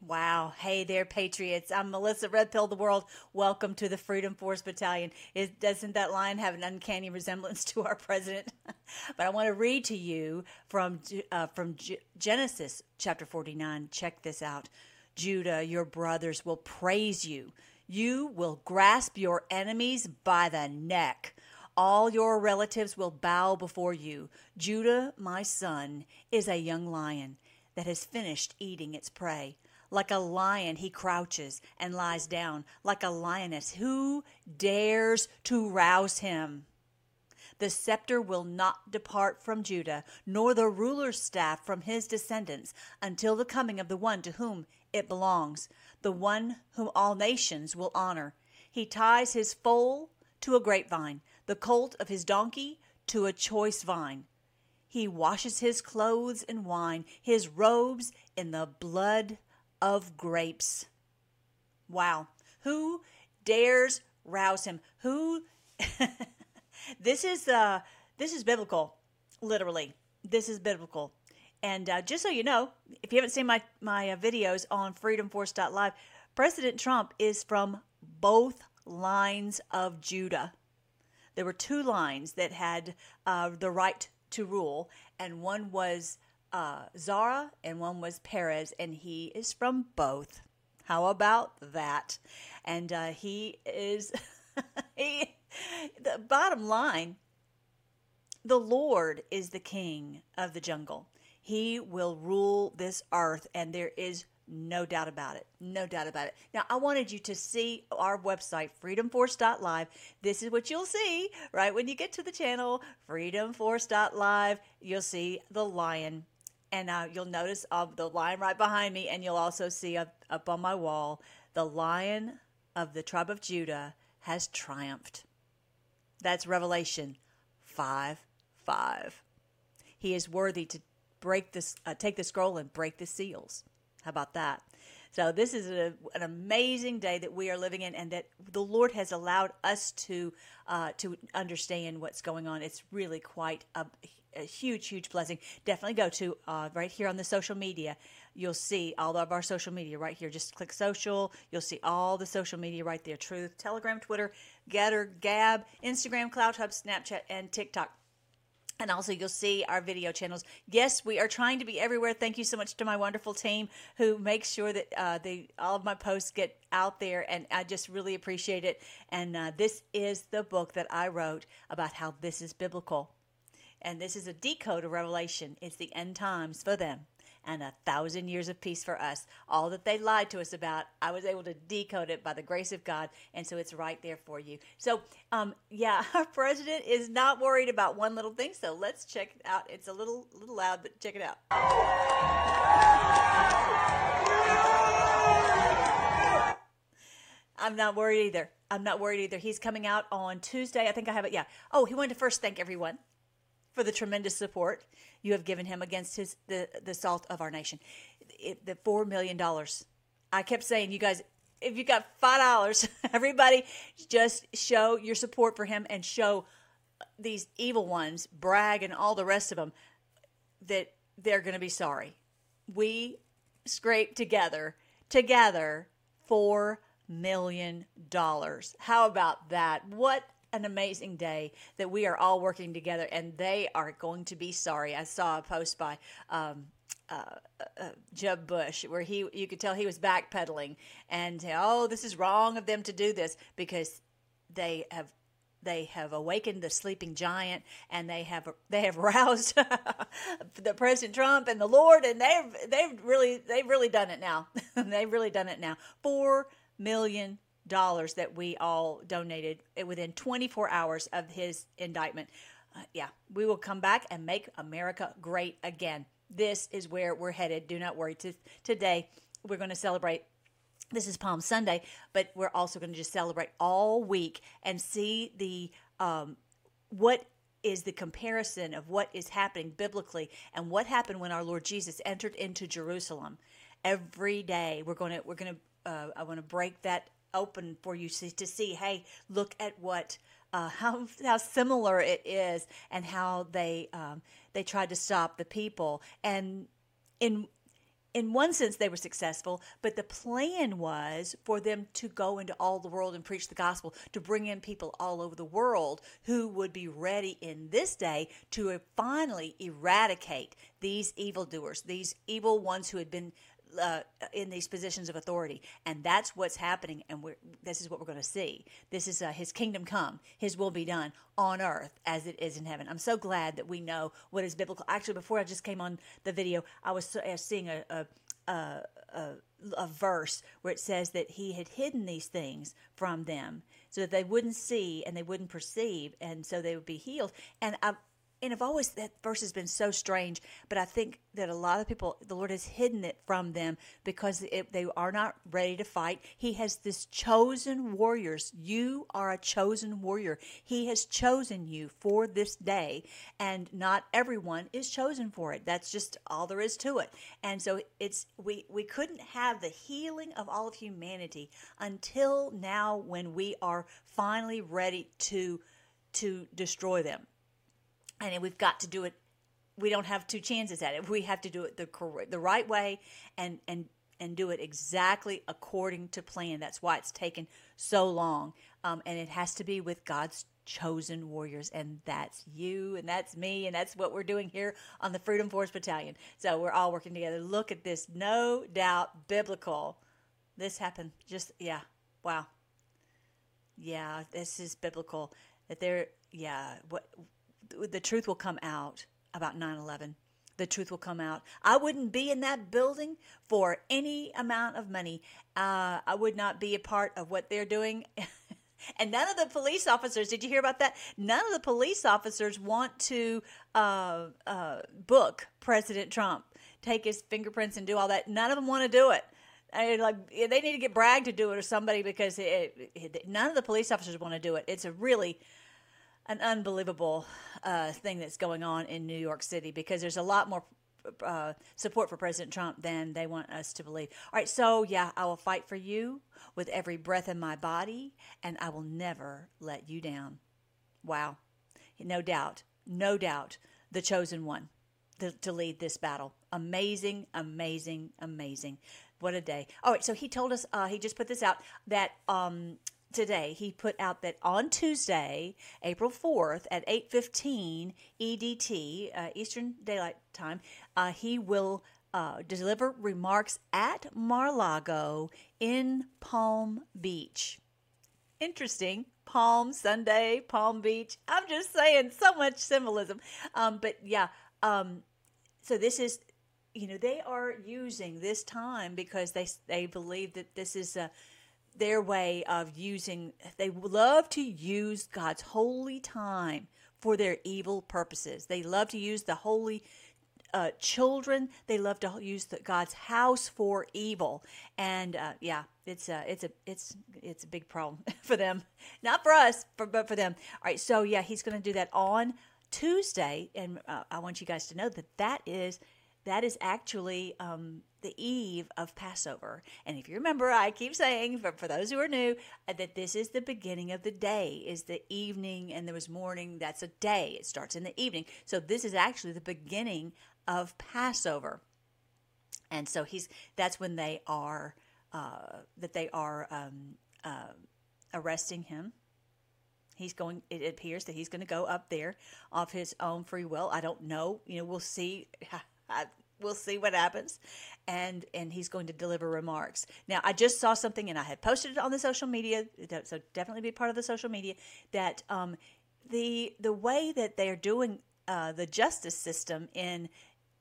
Wow. Hey there, Patriots. I'm Melissa Red Pill the World. Welcome to the Freedom Force Battalion. Doesn't that line have an uncanny resemblance to our president? but I want to read to you from, uh, from G- Genesis chapter 49. Check this out. Judah, your brothers will praise you. You will grasp your enemies by the neck. All your relatives will bow before you. Judah, my son, is a young lion that has finished eating its prey. Like a lion, he crouches and lies down. Like a lioness, who dares to rouse him? The scepter will not depart from Judah, nor the ruler's staff from his descendants, until the coming of the one to whom it belongs, the one whom all nations will honor. He ties his foal to a grapevine, the colt of his donkey to a choice vine. He washes his clothes in wine, his robes in the blood of grapes. Wow. Who dares rouse him? Who This is uh this is biblical, literally. This is biblical. And uh, just so you know, if you haven't seen my my uh, videos on freedomforce.live, President Trump is from both lines of Judah. There were two lines that had uh, the right to rule, and one was uh, Zara and one was Perez, and he is from both. How about that? And uh, he is he. The bottom line: the Lord is the king of the jungle. He will rule this earth, and there is no doubt about it. No doubt about it. Now, I wanted you to see our website, freedomforce.live. This is what you'll see right when you get to the channel, freedomforce.live. You'll see the lion and uh, you'll notice uh, the lion right behind me, and you'll also see up, up on my wall the lion of the tribe of Judah has triumphed. That's Revelation 5 5. He is worthy to break this, uh, take the scroll and break the seals. How about that? So this is a, an amazing day that we are living in, and that the Lord has allowed us to uh, to understand what's going on. It's really quite a, a huge, huge blessing. Definitely go to uh, right here on the social media. You'll see all of our social media right here. Just click social. You'll see all the social media right there Truth, Telegram, Twitter, Gettr, Gab, Instagram, CloutHub, Snapchat, and TikTok. And also, you'll see our video channels. Yes, we are trying to be everywhere. Thank you so much to my wonderful team who makes sure that uh, they all of my posts get out there, and I just really appreciate it. And uh, this is the book that I wrote about how this is biblical, and this is a decode of Revelation. It's the end times for them and a thousand years of peace for us. All that they lied to us about, I was able to decode it by the grace of God, and so it's right there for you. So, um, yeah, our president is not worried about one little thing. So let's check it out. It's a little little loud, but check it out. I'm not worried either. I'm not worried either. He's coming out on Tuesday. I think I have it. Yeah. Oh, he wanted to first thank everyone for the tremendous support you have given him against his the the salt of our nation. It, the four million dollars. I kept saying, you guys, if you got five dollars, everybody just show your support for him and show these evil ones, Bragg and all the rest of them, that they're going to be sorry. We scraped together together four million dollars. How about that? What an amazing day that we are all working together and they are going to be sorry. I saw a post by um, uh, uh, Jeb Bush where he you could tell he was backpedaling and oh this is wrong of them to do this because they have they have awakened the sleeping giant and they have they have roused the President Trump and the Lord and they've they've really they've really done it now. they've really done it now. Four million dollars that we all donated within 24 hours of his indictment. Uh, yeah, we will come back and make America great again. This is where we're headed. Do not worry. T- today, we're going to celebrate. This is Palm Sunday, but we're also going to just celebrate all week and see the um, what is the comparison of what is happening biblically and what happened when our Lord Jesus entered into Jerusalem. Every day, we're going to we're going to uh, I want to break that open for you to see hey look at what uh, how how similar it is, and how they um, they tried to stop the people. And in in one sense they were successful but the plan was for them to go into all the world and preach the gospel to bring in people all over the world who would be ready in this day to finally eradicate these evildoers these evil ones who had been uh, in these positions of authority, and that's what's happening. And we're, this is what we're going to see. This is uh, His kingdom come, His will be done on earth as it is in heaven. I'm so glad that we know what is biblical. Actually, before I just came on the video, I was seeing a, a, a, a, a verse where it says that He had hidden these things from them so that they wouldn't see and they wouldn't perceive, and so they would be healed. And I and I've always that verse has been so strange, but I think that a lot of people, the Lord has hidden it from them because it, they are not ready to fight. He has this chosen warriors. You are a chosen warrior. He has chosen you for this day, and not everyone is chosen for it. That's just all there is to it. And so it's we we couldn't have the healing of all of humanity until now, when we are finally ready to to destroy them and we've got to do it we don't have two chances at it. We have to do it the correct the right way and and and do it exactly according to plan. That's why it's taken so long. Um, and it has to be with god's chosen warriors. And that's you and that's me and that's what we're doing here on the freedom force battalion. So we're all working together. Look at this. No doubt biblical. This happened just yeah wow. Yeah this is biblical. That there yeah what the truth will come out about 9 11. The truth will come out. I wouldn't be in that building for any amount of money. Uh, I would not be a part of what they're doing. and none of the police officers, did you hear about that? None of the police officers want to uh, uh, book President Trump, take his fingerprints and do all that. None of them want to do it. I like they need to get Bragg to do it or somebody because it, it, none of the police officers want to do it. It's a really an unbelievable uh, thing that's going on in New York City because there's a lot more uh, support for President Trump than they want us to believe. All right, so yeah, I will fight for you with every breath in my body, and I will never let you down. Wow, no doubt, no doubt, the chosen one to, to lead this battle. Amazing, amazing, amazing. What a day. All right, so he told us, uh, he just put this out that um, today he put out that on Tuesday, April 4th at 8:15 EDT, uh, Eastern Daylight Time, uh, he will uh, deliver remarks at Mar-a-Lago in Palm Beach. Interesting. Palm Sunday, Palm Beach. I'm just saying, so much symbolism. Um, but yeah, um, so this is, you know, they are using this time because they they believe that this is a their way of using, they love to use God's holy time for their evil purposes. They love to use the holy uh, children. They love to use the, God's house for evil, and uh, yeah, it's a it's a it's it's a big problem for them. Not for us, for, but for them. All right, so yeah, he's going to do that on Tuesday, and uh, I want you guys to know that that is that is actually um, the eve of Passover. And if you remember, I keep saying, for, for those who are new, uh, that this is the beginning of the day, is the evening, and there was morning. That's a day. It starts in the evening. So this is actually the beginning of Passover. And so he's that's when they are uh, that they are um, uh, arresting him. He's going. It appears that he's going to go up there of his own free will. I don't know. You know, we'll see. I, we'll see what happens and and he's going to deliver remarks now i just saw something and i had posted it on the social media so definitely be part of the social media that um, the the way that they're doing uh, the justice system in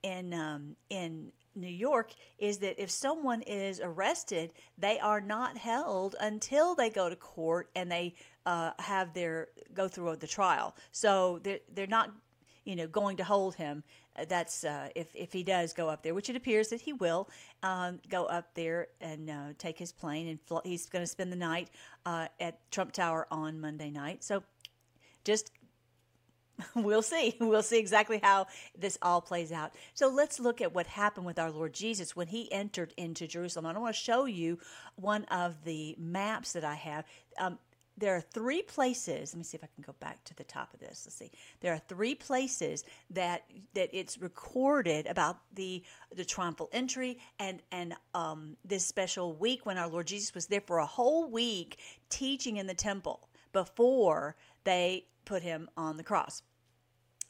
in um, in New York is that if someone is arrested, they are not held until they go to court and they uh, have their go through the trial. So they're, they're not, you know, going to hold him that's uh, if if he does go up there, which it appears that he will um, go up there and uh, take his plane, and fl- he's going to spend the night uh, at Trump Tower on Monday night. So, just we'll see. We'll see exactly how this all plays out. So let's look at what happened with our Lord Jesus when he entered into Jerusalem. I want to show you one of the maps that I have. Um, there are three places. Let me see if I can go back to the top of this. Let's see. There are three places that that it's recorded about the the triumphal entry and and um, this special week when our Lord Jesus was there for a whole week teaching in the temple before they put him on the cross.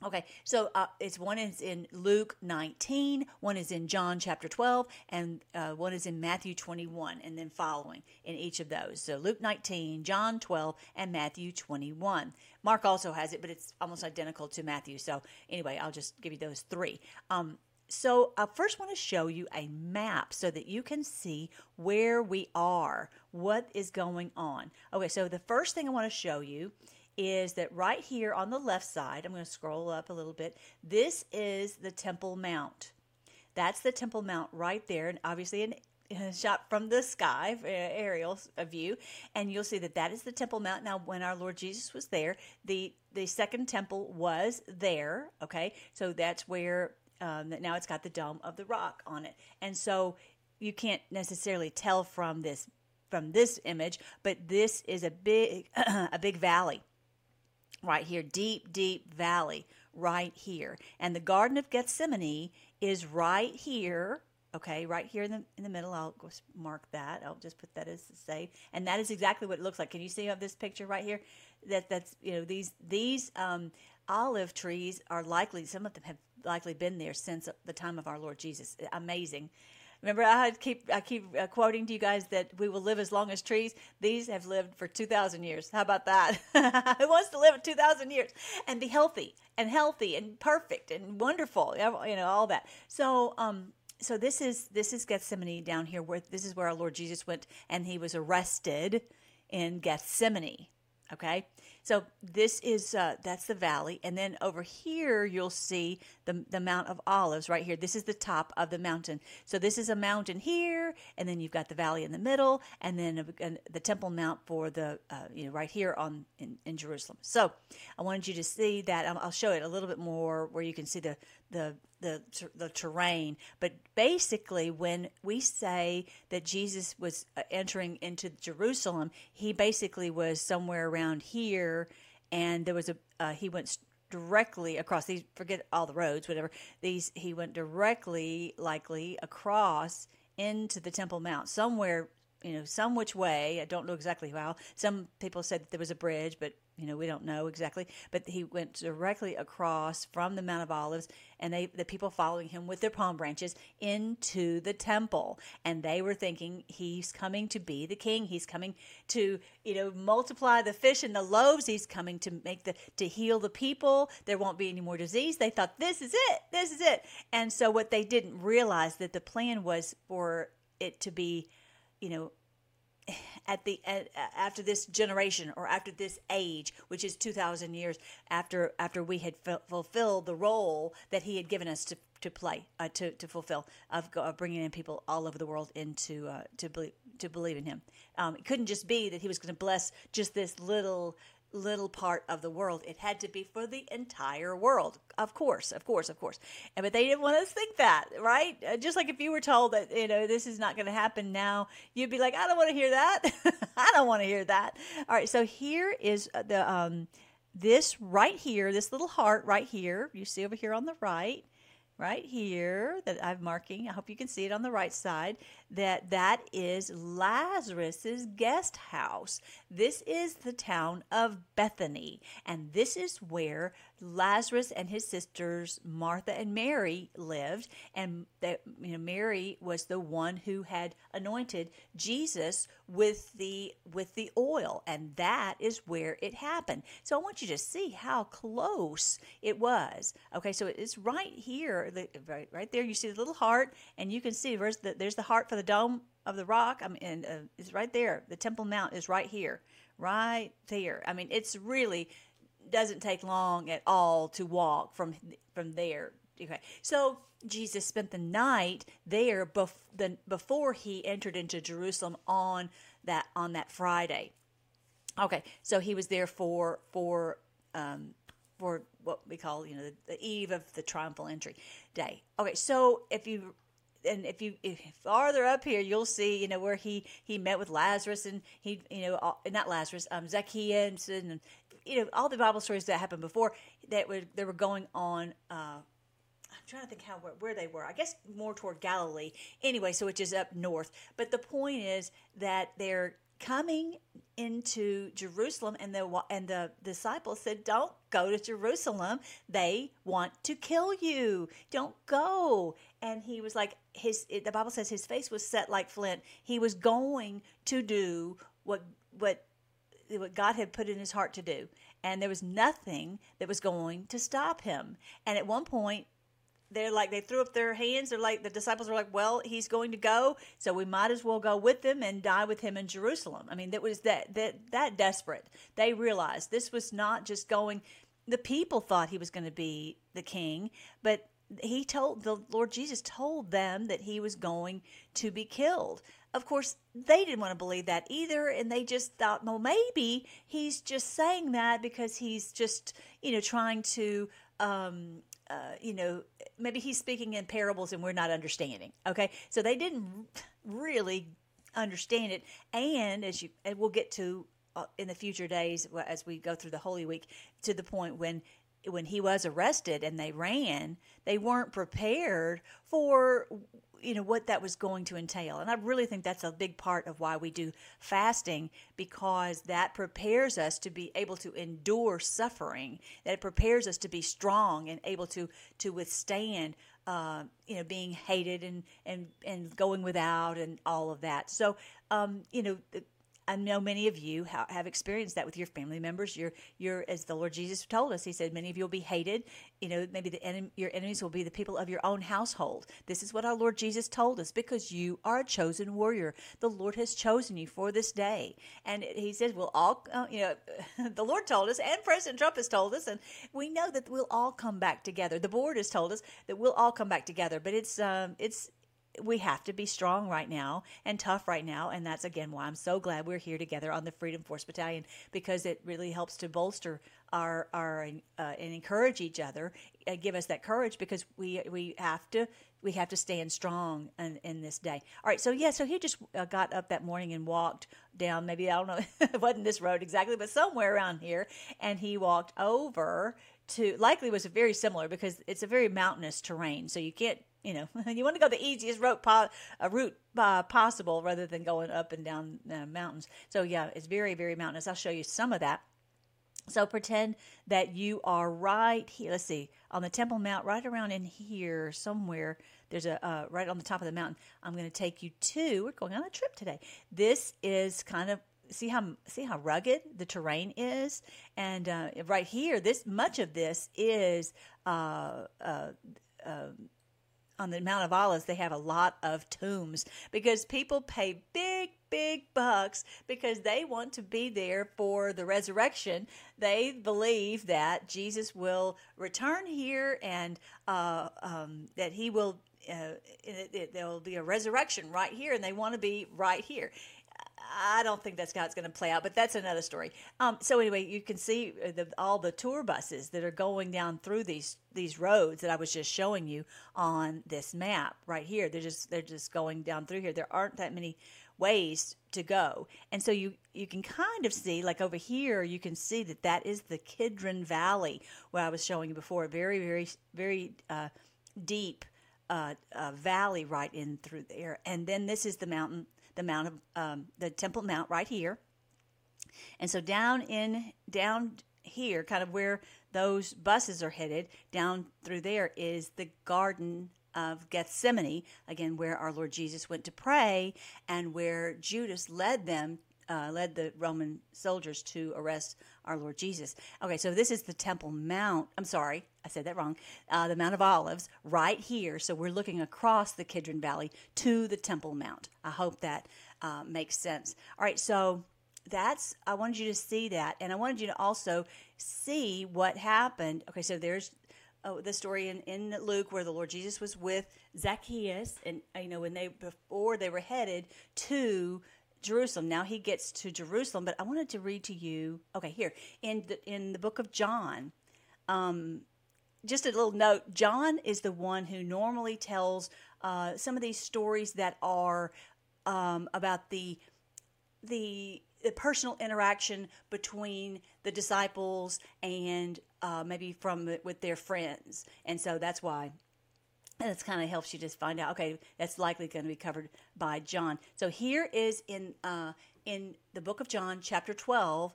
Okay, so uh, it's one is in Luke 19, one is in John chapter 12, and uh, one is in Matthew 21, and then following in each of those. So Luke 19, John 12, and Matthew 21. Mark also has it, but it's almost identical to Matthew. So anyway, I'll just give you those three. Um, so I first want to show you a map so that you can see where we are, what is going on. Okay, so the first thing I want to show you is that right here on the left side, I'm going to scroll up a little bit. This is the Temple Mount. That's the Temple Mount right there, and obviously an shot from the sky, aerial view, and you'll see that that is the Temple Mount. Now, when our Lord Jesus was there, the the second temple was there. Okay, so that's where um, now it's got the dome of the rock on it, and so you can't necessarily tell from this from this image, but this is a big a big valley right here, deep, deep valley right here. And the Garden of Gethsemane is right here. Okay, right here in the in the middle. I'll mark that. I'll just put that as the save. And that is exactly what it looks like. Can you see of this picture right here? That that's you know these these um, olive trees are likely some of them have likely been there since the time of our Lord Jesus. Amazing. Remember, I keep I keep uh, quoting to you guys that we will live as long as trees. These have lived for two thousand years. How about that? Who wants to live two thousand years and be healthy and healthy and perfect and wonderful? You know all that. So, um, so this is this is Gethsemane down here. Where this is where our Lord Jesus went and he was arrested in Gethsemane. Okay, so this is uh, that's the valley, and then over here you'll see the the Mount of Olives right here. This is the top of the mountain. So this is a mountain here, and then you've got the valley in the middle, and then a, a, the Temple Mount for the uh, you know right here on in, in Jerusalem. So I wanted you to see that. I'll show it a little bit more where you can see the the the the terrain. But basically, when we say that Jesus was uh, entering into Jerusalem, he basically was somewhere around here, and there was a uh, he went directly across these. Forget all the roads, whatever. These he went directly, likely across into the Temple Mount, somewhere you know, some which way. I don't know exactly how. Some people said that there was a bridge, but you know, we don't know exactly. But he went directly across from the Mount of Olives, and they, the people following him with their palm branches into the temple, and they were thinking he's coming to be the king. He's coming to, you know, multiply the fish and the loaves. He's coming to make the to heal the people. There won't be any more disease. They thought this is it. This is it. And so what they didn't realize that the plan was for it to be you know, at the at, after this generation or after this age, which is two thousand years after after we had f- fulfilled the role that He had given us to to play uh, to to fulfill of, of, bringing in people all over the world into uh, to believe to believe in Him. Um, it couldn't just be that He was going to bless just this little little part of the world. It had to be for the entire world. Of course, of course, of course. And but they didn't want us to think that, right? Uh, just like if you were told that, you know, this is not going to happen now, you'd be like, I don't want to hear that. I don't want to hear that. All right, so here is uh, the um this right here, this little heart right here, you see over here on the right right here that I'm marking. I hope you can see it on the right side that that is Lazarus's guest house. This is the town of Bethany, and this is where Lazarus and his sisters Martha and Mary lived, and that you know Mary was the one who had anointed Jesus with the with the oil, and that is where it happened. So I want you to see how close it was. Okay, so it's right here, right, right there. You see the little heart, and you can see there's the, there's the heart for the dome of the rock. I mean, uh, it's right there. The Temple Mount is right here, right there. I mean, it's really doesn't take long at all to walk from from there. Okay, so Jesus spent the night there bef- the, before he entered into Jerusalem on that on that Friday. Okay, so he was there for for um, for what we call you know the, the eve of the triumphal entry day. Okay, so if you and if you if farther up here, you'll see you know where he he met with Lazarus and he you know all, not Lazarus, um, Zacchaeus and you know all the Bible stories that happened before that were they were going on. Uh, I'm trying to think how where, where they were. I guess more toward Galilee. Anyway, so which is up north. But the point is that they're coming into Jerusalem, and the and the disciples said, "Don't go to Jerusalem. They want to kill you. Don't go." And he was like, his the Bible says his face was set like flint. He was going to do what what what God had put in his heart to do, and there was nothing that was going to stop him. And at one point, they're like they threw up their hands. They're like the disciples were like well he's going to go. So we might as well go with him and die with him in jerusalem. I mean that was that that that desperate. They realized this was not just going the people thought he was going to be the king but he told the lord jesus told them that he was going to be killed of course they didn't want to believe that either and they just thought well maybe he's just saying that because he's just you know trying to um, uh, you know, maybe he's speaking in parables and we're not understanding. Okay, so they didn't really understand it, and as you and we'll get to uh, in the future days as we go through the Holy Week to the point when when he was arrested and they ran, they weren't prepared for you know what that was going to entail. And i really think that's a big part of why we do fasting because that prepares us to be able to endure suffering. That it prepares us to be strong and able to to withstand uh, you know being hated and and and going without and all of that. So um, you know I know many of you have experienced that with your family members. You're, you're, as the Lord Jesus told us, He said, many of you will be hated. You know, maybe the your enemies will be the people of your own household. This is what our Lord Jesus told us because you are a chosen warrior. The Lord has chosen you for this day, and He says we'll all, uh, you know, the Lord told us, and President Trump has told us, and we know that we'll all come back together. The board has told us that we'll all come back together, but it's, um, it's we have to be strong right now and tough right now. And that's again why I'm so glad we're here together on the Freedom Force Battalion because it really helps to bolster our our uh, and encourage each other, uh, give us that courage because we we have to we have to stand strong in, in this day. All right, so yeah, so he just uh, got up that morning and walked down. Maybe I don't know, it wasn't this road exactly, but somewhere around here, and he walked over to likely was very similar because it's a very mountainous terrain, so you can't you know, you want to go the easiest route, po- uh, route uh, possible rather than going up and down uh, mountains. So yeah, it's very, very mountainous. I'll show you some of that. So pretend that you are right here. Let's see, on the Temple Mount, right around in here somewhere. There's a uh, right on the top of the mountain. I'm going to take you to. We're going on a trip today. This is kind of see how see how rugged the terrain is, and uh, right here, this much of this is uh, uh, uh on the Mount of Olives, they have a lot of tombs because people pay big, big bucks because they want to be there for the resurrection. They believe that Jesus will return here and uh, um, that he will. Uh, there will be a resurrection right here, and they want to be right here. I don't think that's how it's going to play out, but that's another story. Um, so anyway, you can see uh, the, all the tour buses that are going down through these these roads that I was just showing you on this map right here. They're just they're just going down through here. There aren't that many ways to go, and so you you can kind of see like over here you can see that that is the Kidron Valley where I was showing you before. A very very very uh, deep. Uh, uh, valley right in through there, and then this is the mountain the Mount of um, the Temple Mount right here. And so down in down here, kind of where those buses are headed, down through there is the Garden of Gethsemane, again where our Lord Jesus went to pray, and where Judas led them uh, led the Roman soldiers to arrest our Lord Jesus. Okay, so this is the Temple Mount. I'm sorry, I said that wrong. Uh, the Mount of Olives, right here. So we're looking across the Kidron Valley to the Temple Mount. I hope that uh, makes sense. All right, so that's I wanted you to see that, and I wanted you to also see what happened. Okay, so there's oh, the story in, in Luke where the Lord Jesus was with Zacchaeus, and you know when they before they were headed to Jerusalem. Now he gets to Jerusalem, but I wanted to read to you. Okay, here in the in the book of John, um, just a little note John is the one who normally tells uh, some of these stories that are um, about the, the, the personal interaction between the disciples and uh, maybe from with their friends. And so that's why and it kind of helps you just find out okay that's likely going to be covered by john. So here is in uh, in the book of john chapter 12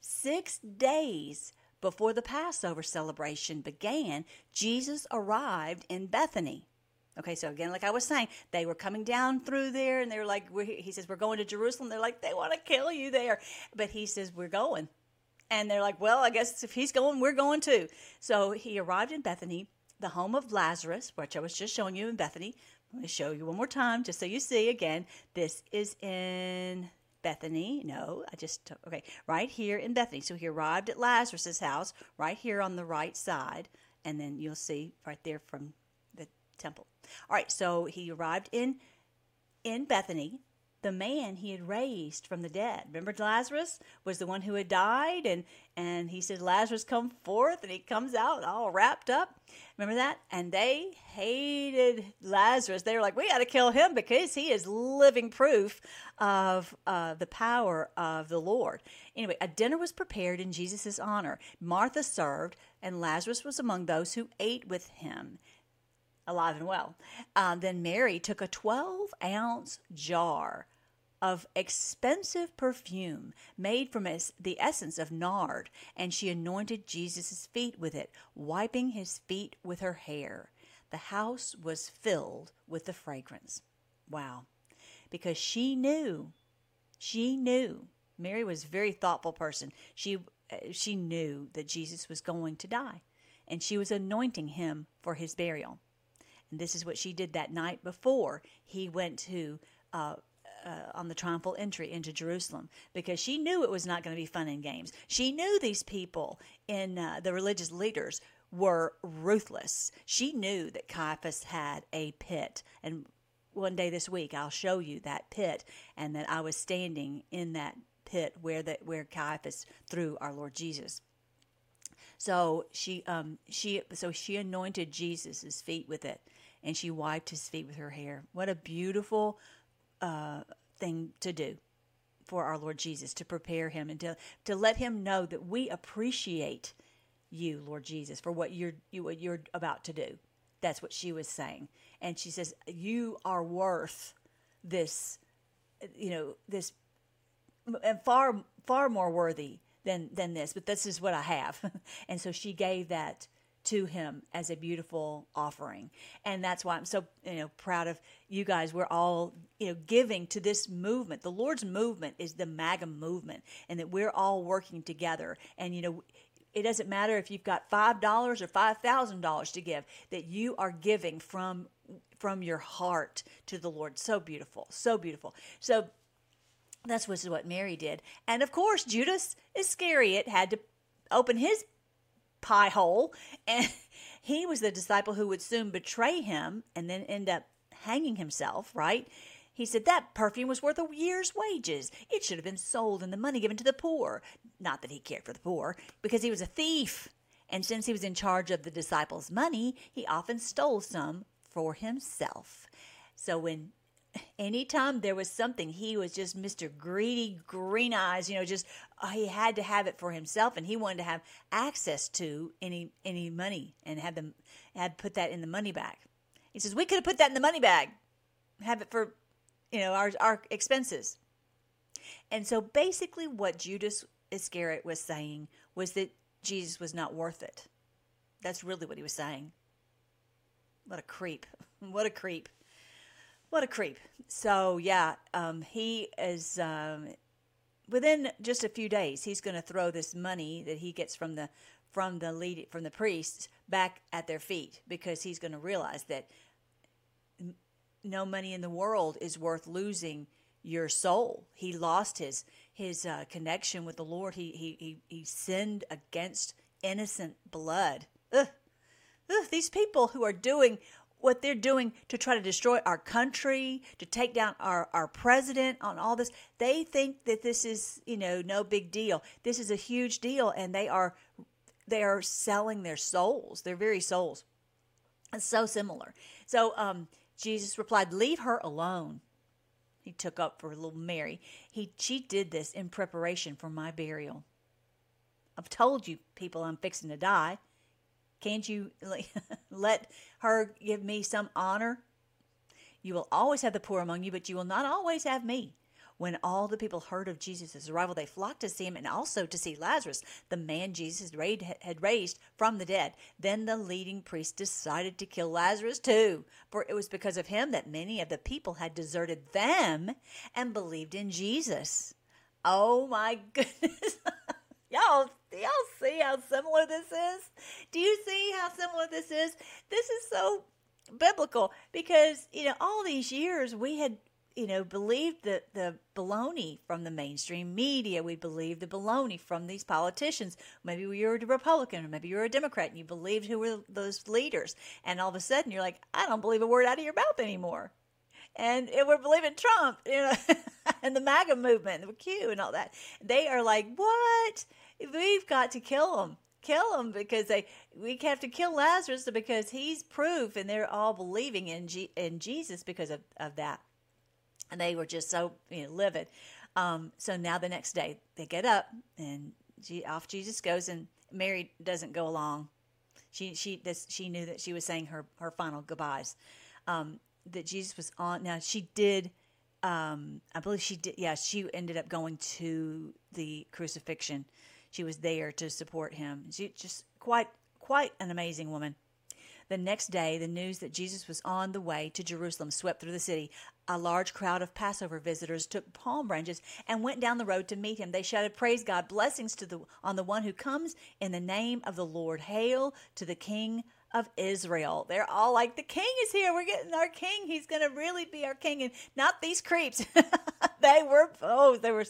six days before the passover celebration began jesus arrived in bethany. Okay so again like i was saying they were coming down through there and they were like he says we're going to jerusalem. They're like they want to kill you there. But he says we're going. And they're like well i guess if he's going we're going too. So he arrived in bethany the home of Lazarus, which I was just showing you in Bethany. Let me show you one more time just so you see again. This is in Bethany. No, I just, okay, right here in Bethany. So he arrived at Lazarus's house, right here on the right side. And then you'll see right there from the temple. All right, so he arrived in in Bethany the man he had raised from the dead. Remember Lazarus was the one who had died and and he said Lazarus come forth and he comes out all wrapped up. Remember that? And they hated Lazarus. They were like, we got to kill him because he is living proof of uh, the power of the Lord. Anyway, a dinner was prepared in Jesus' honor. Martha served, and Lazarus was among those who ate with him alive and well. Um, then Mary took a 12 ounce jar of expensive perfume made from the essence of nard, and she anointed Jesus' feet with it, wiping his feet with her hair. The house was filled with the fragrance. Wow. Because she knew, she knew. Mary was a very thoughtful person. She she knew that Jesus was going to die, and she was anointing him for his burial. And this is what she did that night before he went to uh, uh, on the triumphal entry into Jerusalem because she knew it was not going to be fun and games. She knew these people in uh, the religious leaders were ruthless. She knew that Caiaphas had a pit. And one day this week, I'll show you that pit and that I was standing in that pit where that where Caiaphas threw our Lord Jesus. So she um she so she anointed Jesus' feet with it and she wiped his feet with her hair. What a beautiful uh, thing to do for our Lord Jesus to prepare him and to to let him know that we appreciate you, Lord Jesus, for what you're you what you're about to do. That's what she was saying, and she says you are worth this, you know, this, and far far more worthy than than this. But this is what I have, and so she gave that to him as a beautiful offering. And that's why I'm so, you know, proud of you guys. We're all, you know, giving to this movement. The Lord's movement is the MAGA movement and that we're all working together. And, you know, it doesn't matter if you've got $5 or $5,000 to give, that you are giving from from your heart to the Lord. So beautiful. So beautiful. So that's what Mary did. And of course, Judas Iscariot had to open his pie hole. And he was the disciple who would soon betray him and then end up hanging himself, right? He said that perfume was worth a year's wages. It should have been sold and the money given to the poor. Not that he cared for the poor, because he was a thief. And since he was in charge of the disciples' money, he often stole some for himself. So when anytime there was something, he was just Mr. Greedy, green eyes, you know, just uh, he had to have it for himself and he wanted to have access to any any money and have them had put that in the money bag. He says, We could have put that in the money bag, have it for you know, our our expenses. And so basically what Judas Iscariot was saying was that Jesus was not worth it. That's really what he was saying. What a creep. What a creep. What a creep. So yeah, um, he is um, within just a few days. He's going to throw this money that he gets from the from the lead from the priests back at their feet because he's going to realize that no money in the world is worth losing your soul. He lost his his uh, connection with the Lord. He, he he he sinned against innocent blood. Ugh. Ugh, these people who are doing what they're doing to try to destroy our country, to take down our, our president on all this. They think that this is, you know, no big deal. This is a huge deal, and they are they are selling their souls, their very souls. It's so similar. So um, Jesus replied, Leave her alone. He took up for little Mary. He she did this in preparation for my burial. I've told you people I'm fixing to die. Can't you let her give me some honor? You will always have the poor among you, but you will not always have me. When all the people heard of Jesus' arrival, they flocked to see him and also to see Lazarus, the man Jesus had raised from the dead. Then the leading priest decided to kill Lazarus too, for it was because of him that many of the people had deserted them and believed in Jesus. Oh my goodness. Y'all, y'all see how similar this is? Do you see how similar this is? This is so biblical because, you know, all these years we had you know, believed the, the baloney from the mainstream media. We believed the baloney from these politicians. Maybe you were a Republican or maybe you were a Democrat and you believed who were those leaders. And all of a sudden you're like, I don't believe a word out of your mouth anymore. And we're believing Trump, you know, and the MAGA movement, the Q and all that. They are like, what? We've got to kill them kill them because they we have to kill Lazarus because he's proof and they're all believing in G, in Jesus because of, of that and they were just so you know livid. Um, so now the next day they get up and off Jesus goes, and Mary doesn't go along. She she this she knew that she was saying her her final goodbyes. Um, that Jesus was on. Now she did. Um, I believe she did. Yeah, she ended up going to the crucifixion. She was there to support him. She just quite quite an amazing woman. The next day, the news that Jesus was on the way to Jerusalem swept through the city. A large crowd of Passover visitors took palm branches and went down the road to meet him. They shouted, "Praise God! Blessings to the on the one who comes in the name of the Lord! Hail to the King of Israel. They're all like, the king is here. We're getting our king. He's going to really be our king, and not these creeps. they were oh, they were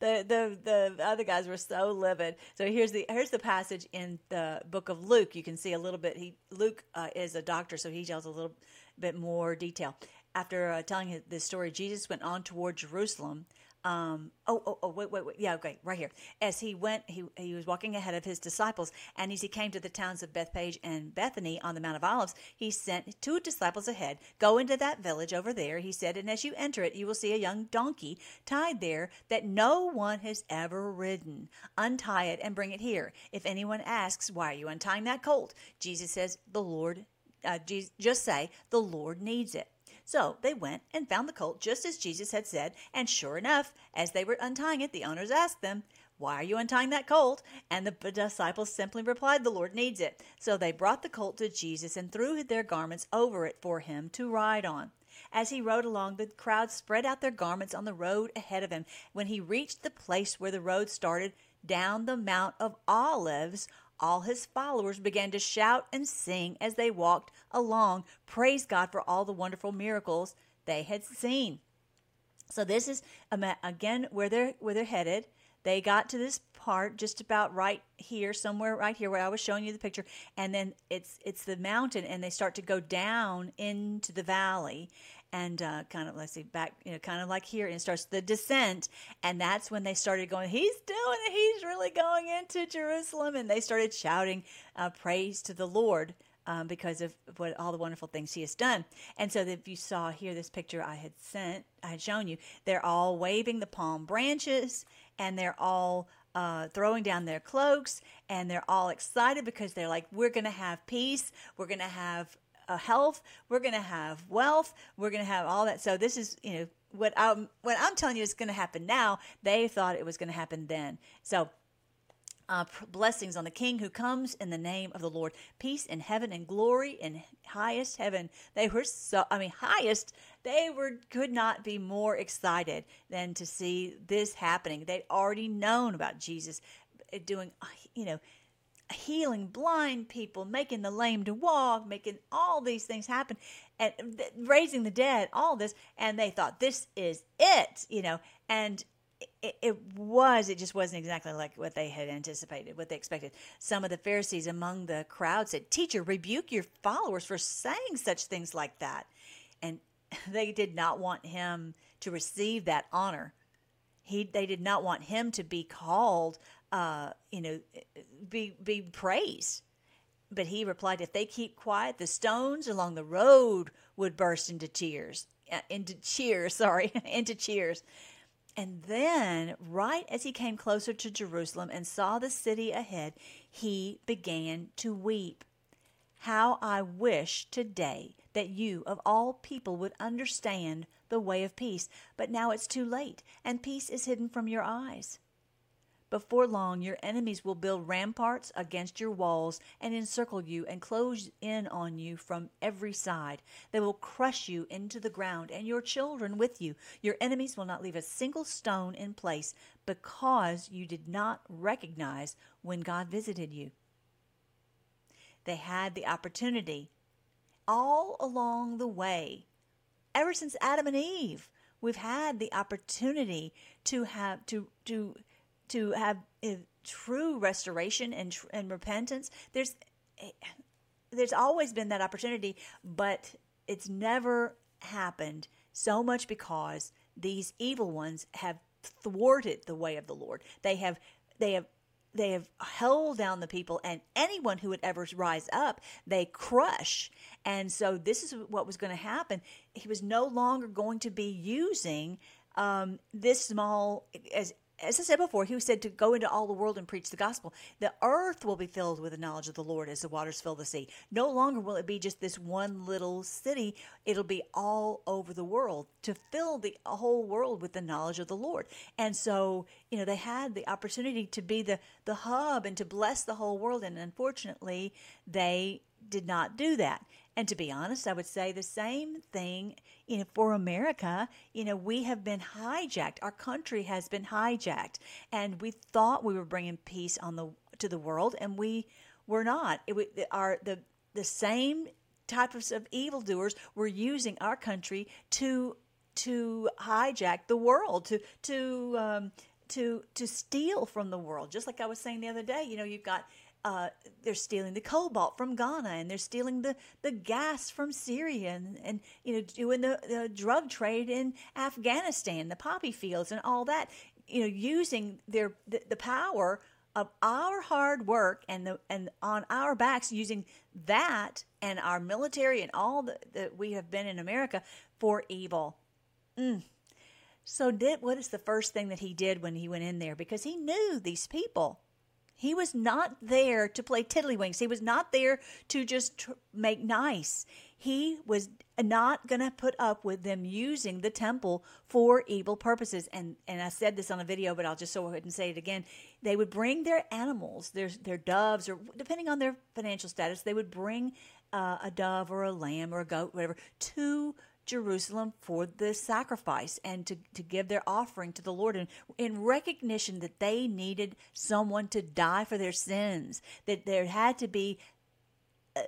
the the the other guys were so livid. So here's the here's the passage in the book of Luke. You can see a little bit. He Luke uh, is a doctor, so he tells a little bit more detail. After uh, telling this story, Jesus went on toward Jerusalem um, oh, oh, oh, wait, wait, wait. Yeah, okay, right here. As he went, he, he was walking ahead of his disciples, and as he came to the towns of Bethpage and Bethany on the Mount of Olives, he sent two disciples ahead. Go into that village over there, he said, and as you enter it, you will see a young donkey tied there that no one has ever ridden. Untie it and bring it here. If anyone asks, why are you untying that colt? Jesus says, the Lord, uh, just say, the Lord needs it. So they went and found the colt just as Jesus had said, and sure enough, as they were untying it, the owners asked them, why are you untying that colt? And the disciples simply replied, The Lord needs it. So they brought the colt to Jesus and threw their garments over it for him to ride on. As he rode along, the crowd spread out their garments on the road ahead of him. When he reached the place where the road started down the Mount of Olives, all his followers began to shout and sing as they walked along, praise God for all the wonderful miracles they had seen. So this is again where they're where they're headed. They got to this part just about right here, somewhere right here where I was showing you the picture, and then it's it's the mountain, and they start to go down into the valley, and uh, kind of let's see back you know kind of like here and it starts the descent and that's when they started going he's doing it he's really going into jerusalem and they started shouting uh, praise to the lord um, because of what all the wonderful things he has done. And so, if you saw here this picture I had sent, I had shown you, they're all waving the palm branches and they're all uh, throwing down their cloaks and they're all excited because they're like, we're going to have peace, we're going to have uh, health, we're going to have wealth, we're going to have all that. So this is, you know, what I'm what I'm telling you is going to happen now. They thought it was going to happen then. So uh, blessings on the King who comes in the name of the Lord. Peace in heaven and glory in highest heaven. They were so, I mean, highest. They were could not be more excited than to see this happening. They'd already known about Jesus uh, doing, you know, healing blind people, making the lame to walk, making all these things happen, and raising the dead, all this. And they thought, this is it, you know. And it, it, was, it just wasn't exactly like what they had anticipated, what they expected. Some of the Pharisees among the crowd said, Teacher, rebuke your followers for saying such things like that. And they did not want him to receive that honor he they did not want him to be called uh, you know, be be praised. But he replied, If they keep quiet, the stones along the road would burst into tears, uh, into cheers, sorry, into cheers. And then, right as he came closer to Jerusalem and saw the city ahead, he began to weep. How I wish today that you, of all people, would understand the way of peace. But now it's too late, and peace is hidden from your eyes. Before long, your enemies will build ramparts against your walls and encircle you and close in on you from every side. They will crush you into the ground and your children with you. Your enemies will not leave a single stone in place because you did not recognize when God visited you. They had the opportunity all along the way, ever since Adam and Eve. We've had the opportunity to have to to to have true restoration and and repentance. There's there's always been that opportunity, but it's never happened so much because these evil ones have thwarted the way of the Lord. They have they have they have held down the people and anyone who would ever rise up they crush and so this is what was going to happen he was no longer going to be using um, this small as as I said before, he said to go into all the world and preach the gospel. The earth will be filled with the knowledge of the Lord as the waters fill the sea. No longer will it be just this one little city, it'll be all over the world to fill the whole world with the knowledge of the Lord. And so, you know, they had the opportunity to be the, the hub and to bless the whole world. And unfortunately, they did not do that. And to be honest, I would say the same thing, you know, for America, you know, we have been hijacked. Our country has been hijacked and we thought we were bringing peace on the to the world and we were not. It our the the same types of evildoers were using our country to to hijack the world, to to um, to to steal from the world. Just like I was saying the other day, you know, you've got uh, they're stealing the cobalt from Ghana and they're stealing the, the gas from Syria and, and you know doing the, the drug trade in Afghanistan, the poppy fields and all that. You know, using their the, the power of our hard work and the and on our backs, using that and our military and all that, we have been in America for evil. Mm. So did what is the first thing that he did when he went in there? Because he knew these people he was not there to play tiddlywinks. He was not there to just tr- make nice. He was not going to put up with them using the temple for evil purposes. And and I said this on a video, but I'll just go ahead and say it again. They would bring their animals, their their doves, or depending on their financial status, they would bring uh, a dove or a lamb or a goat, whatever, to Jerusalem for the sacrifice and to, to give their offering to the Lord and in recognition that they needed someone to die for their sins, that there had to be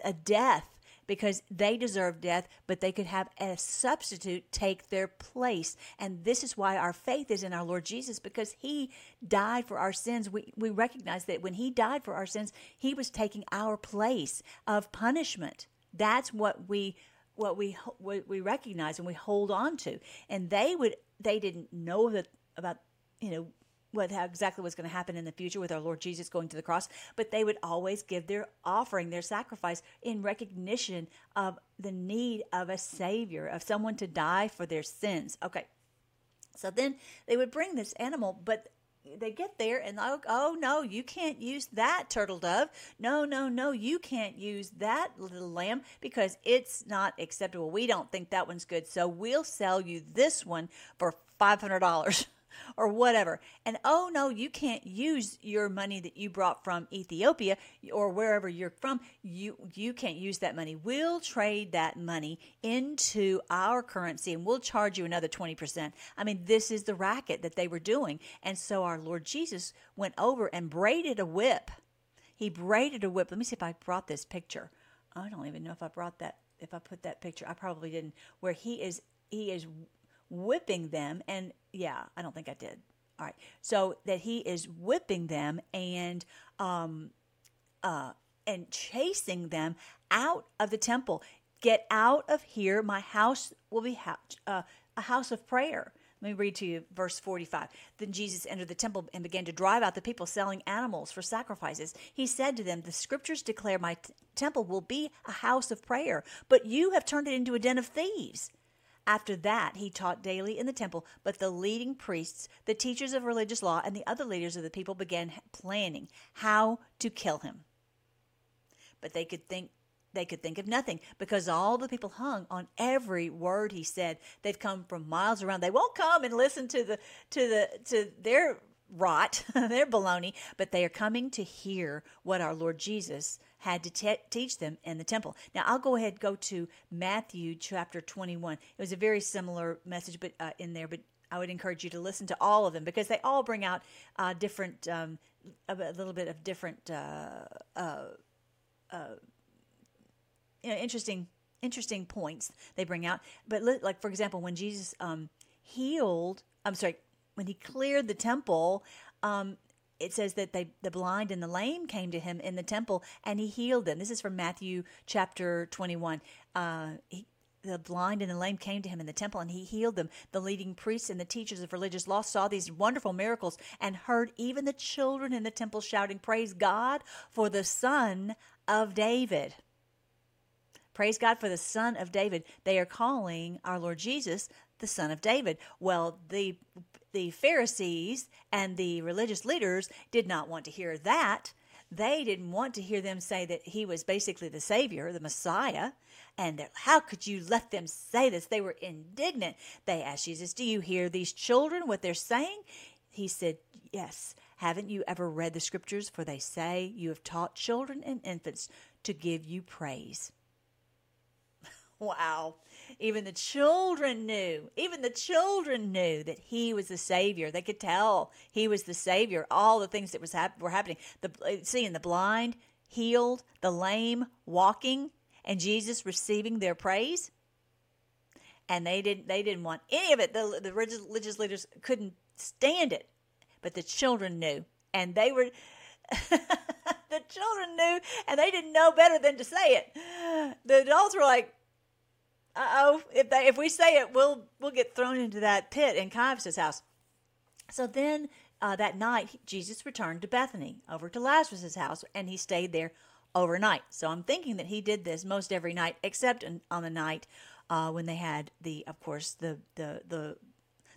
a, death because they deserve death, but they could have a substitute take their place. And this is why our faith is in our Lord Jesus, because He died for our sins. We, we recognize that when He died for our sins, He was taking our place of punishment. That's what we what we what we recognize and we hold on to. And they would they didn't know that about you know what how exactly was going to happen in the future with our Lord Jesus going to the cross, but they would always give their offering, their sacrifice in recognition of the need of a savior, of someone to die for their sins. Okay. So then they would bring this animal, but they get there and oh, oh no you can't use that turtle dove. No no no you can't use that little lamb because it's not acceptable. We don't think that one's good. So we'll sell you this one for $500 or whatever. And oh no, you can't use your money that you brought from Ethiopia or wherever you're from. You you can't use that money. We'll trade that money into our currency and we'll charge you another 20%. I mean, this is the racket that they were doing. And so our Lord Jesus went over and braided a whip. He braided a whip. Let me see if I brought this picture. I don't even know if I brought that if I put that picture. I probably didn't. Where he is he is whipping them. And yeah, I don't think I did. All right. So that he is whipping them and, um, uh, and chasing them out of the temple. Get out of here. My house will be ha- uh, a house of prayer. Let me read to you verse 45. Then Jesus entered the temple and began to drive out the people selling animals for sacrifices. He said to them, The scriptures declare my t- temple will be a house of prayer, but you have turned it into a den of thieves. After that, he taught daily in the temple, but the leading priests, the teachers of religious law, and the other leaders of the people began planning how to kill him. But they could think they could think of nothing because all the people hung on every word he said. They've come from miles around. They won't come and listen to the to the to their rot, their baloney, but they are coming to hear what our Lord Jesus had to te- teach them in the temple. Now, I'll go ahead go to Matthew chapter 21. It was a very similar message but uh, in there, but I would encourage you to listen to all of them because they all bring out uh, different, um, a, little bit of different uh, uh, uh you know, interesting interesting points they bring out. But like for example, when Jesus um, healed, I'm sorry, when he cleared the temple, um, it says that they the blind and the lame came to him in the temple and he healed them. This is from Matthew chapter 21. Uh, he, the blind and the lame came to him in the temple and he healed them. The leading priests and the teachers of religious law saw these wonderful miracles and heard even the children in the temple shouting, Praise God for the Son of David. Praise God for the Son of David. They are calling our Lord Jesus the Son of David. Well, the the Pharisees and the religious leaders did not want to hear that. They didn't want to hear them say that he was basically the Savior, the Messiah. And how could you let them say this? They were indignant. They asked Jesus, Do you hear these children, what they're saying? He said, Yes. Haven't you ever read the scriptures? For they say, You have taught children and infants to give you praise. Wow. Even the children knew, even the children knew that he was the Savior. They could tell he was the Savior. All the things that was hap- were happening, the uh, seeing the blind healed, the lame walking, and Jesus receiving their praise. And they didn't they didn't want any of it. The, the religious leaders couldn't stand it, but the children knew, and they were. the children knew, and they didn't know better than to say it. The adults were like, oh, if they, if we say it, we'll we'll get thrown into that pit in Caiaphas' house. So then uh, that night, Jesus returned to Bethany over to Lazarus' house, and he stayed there overnight. So I'm thinking that he did this most every night, except on the night uh, when they had the, of course, the the the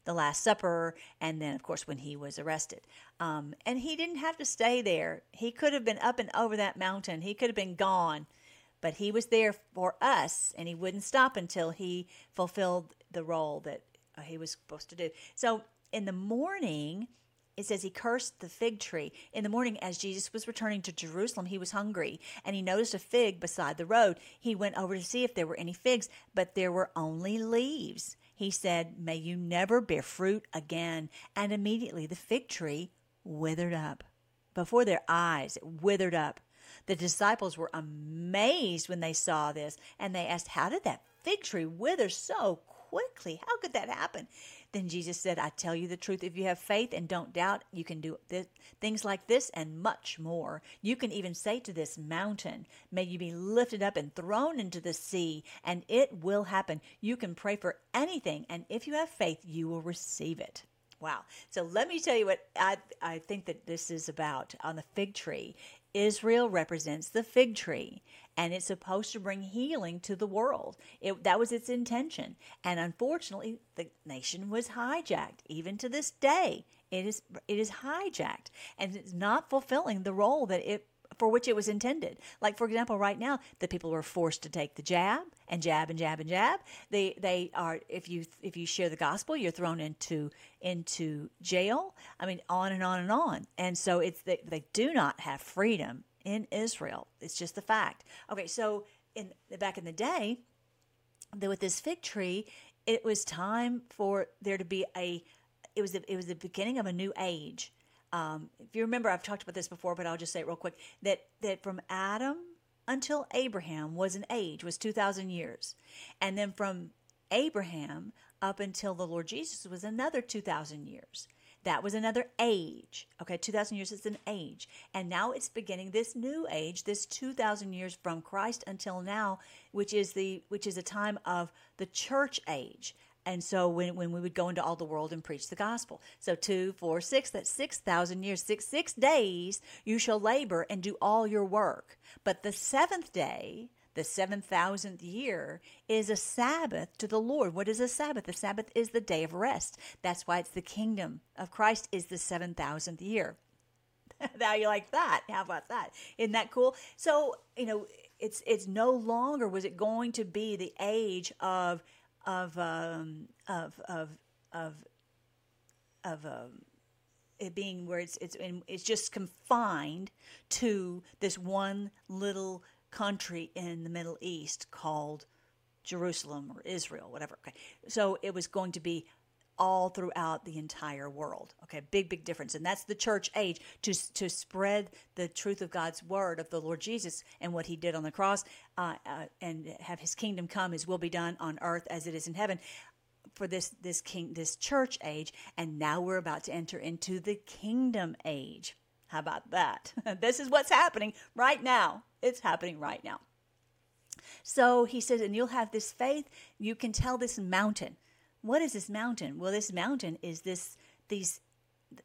the Last Supper, and then, of course, when he was arrested. Um, and he didn't have to stay there. He could have been up and over that mountain. He could have been gone but he was there for us and he wouldn't stop until he fulfilled the role that uh, he was supposed to do. So in the morning, it says he cursed the fig tree. In the morning, as Jesus was returning to Jerusalem, he was hungry and he noticed a fig beside the road. He went over to see if there were any figs, but there were only leaves. He said, May you never bear fruit again. And immediately the fig tree withered up. Before their eyes, it withered up. The disciples were amazed when they saw this, and they asked, How did that fig tree wither so quickly? How could that happen? Then Jesus said, I tell you the truth. If you have faith and don't doubt, you can do this, things like this and much more. You can even say to this mountain, May you be lifted up and thrown into the sea, and it will happen. You can pray for anything, and if you have faith, you will receive it. Wow. So let me tell you what I, I think that this is about on the fig tree. Israel represents the fig tree and it's supposed to bring healing to the world. It, that was its intention. And unfortunately, the nation was hijacked. Even to this day, it is it is hijacked and it's not fulfilling the role that it for which it was intended. Like for example, right now, the people were forced to take the jab and jab and jab and jab. They they are if you if you share the gospel, you're thrown into into jail. I mean, on and on and on. And so it's they, they do not have freedom in Israel. It's just the fact. Okay, so in back in the day, with this fig tree, it was time for there to be a it was the, it was the beginning of a new age um, if you remember, I've talked about this before, but I'll just say it real quick that, that from Adam until Abraham was an age, was 2,000 years. And then from Abraham up until the Lord Jesus was another 2,000 years. That was another age. Okay, 2,000 years is an age. And now it's beginning this new age, this 2,000 years from Christ until now, which is the which is a time of the church age. And so when, when we would go into all the world and preach the gospel. So two four six that's six thousand years six six days you shall labor and do all your work. But the seventh day the seven thousandth year is a sabbath to the lord. What is a sabbath? The sabbath is the day of rest. That's why it's the kingdom of christ is the seven thousandth year. Now you like that? How about that? Isn't that cool? So you know it's it's no longer was it going to be the age of of um, of of of of um, it being where it's it's it's just confined to this one little country in the Middle East called Jerusalem or Israel, whatever. Okay, so it was going to be all throughout the entire world. Okay, big, big difference. And that's the church age to, to spread the truth of God's word of the Lord Jesus and what he did on the cross uh, uh, and have his kingdom come, his will be done on earth as it is in heaven for this this king this church age. And now we're about to enter into the kingdom age. How about that? This is what's happening right now. It's happening right now. So he says and you'll have this faith. You can tell this mountain what is this mountain? Well, this mountain is this these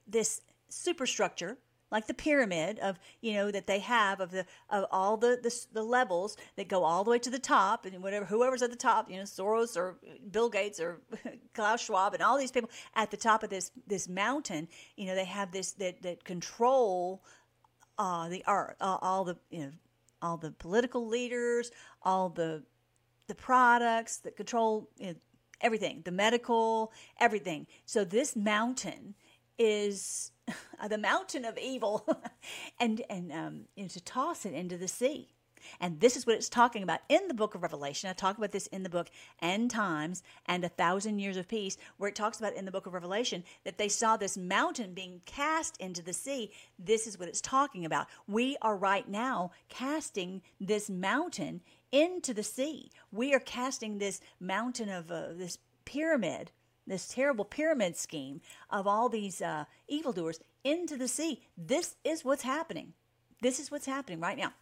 this superstructure like the pyramid of you know that they have of the of all the, the the levels that go all the way to the top and whatever whoever's at the top you know Soros or Bill Gates or Klaus Schwab and all these people at the top of this this mountain you know they have this that that control uh the art uh, all the you know all the political leaders all the the products that control you know, everything, the medical, everything. So this mountain is the mountain of evil, and and um, you know, to toss it into the sea. And this is what it's talking about in the book of Revelation. I talk about this in the book End Times and A Thousand Years of Peace, where it talks about in the book of Revelation that they saw this mountain being cast into the sea. This is what it's talking about. We are right now casting this mountain into the sea. We are casting this mountain of uh, this pyramid, this terrible pyramid scheme of all these uh, evildoers into the sea. This is what's happening. This is what's happening right now.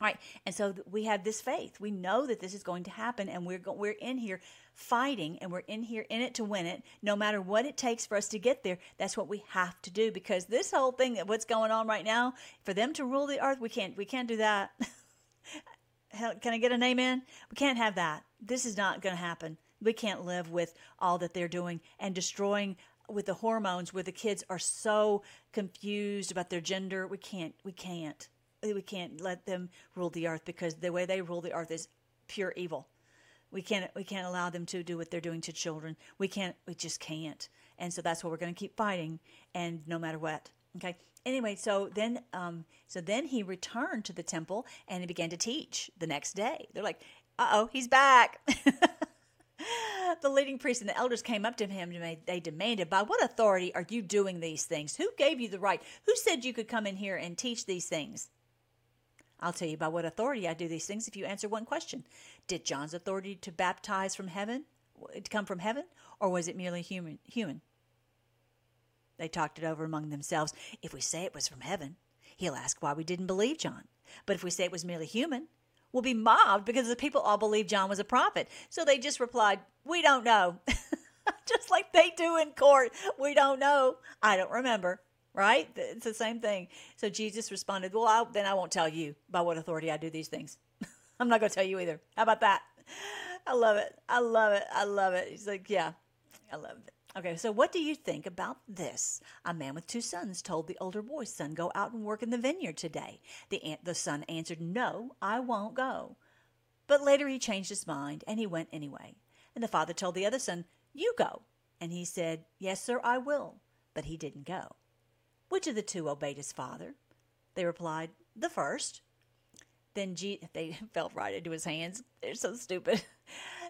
Right, and so we have this faith. We know that this is going to happen, and we're go- we're in here fighting, and we're in here in it to win it. No matter what it takes for us to get there, that's what we have to do. Because this whole thing, what's going on right now, for them to rule the earth, we can't we can't do that. Can I get a name in? We can't have that. This is not going to happen. We can't live with all that they're doing and destroying with the hormones where the kids are so confused about their gender. We can't, we can't, we can't let them rule the earth because the way they rule the earth is pure evil. We can't, we can't allow them to do what they're doing to children. We can't, we just can't. And so that's what we're going to keep fighting. And no matter what. Okay. Anyway, so then, um, so then he returned to the temple and he began to teach the next day. They're like, "Uh oh, he's back." the leading priests and the elders came up to him and they demanded, By what authority are you doing these things? Who gave you the right? Who said you could come in here and teach these things? I'll tell you by what authority I do these things if you answer one question. Did John's authority to baptize from heaven come from heaven, or was it merely human human? They talked it over among themselves. If we say it was from heaven, he'll ask why we didn't believe John. But if we say it was merely human, we'll be mobbed because the people all believe John was a prophet. So they just replied, We don't know. just like they do in court. We don't know. I don't remember. Right? It's the same thing. So Jesus responded, Well, I'll, then I won't tell you by what authority I do these things. I'm not going to tell you either. How about that? I love it. I love it. I love it. He's like, Yeah, I love it. Okay, so what do you think about this? A man with two sons told the older boy's son, Go out and work in the vineyard today. The, the son answered, No, I won't go. But later he changed his mind and he went anyway. And the father told the other son, You go. And he said, Yes, sir, I will. But he didn't go. Which of the two obeyed his father? They replied, The first. Then G- they fell right into his hands. They're so stupid.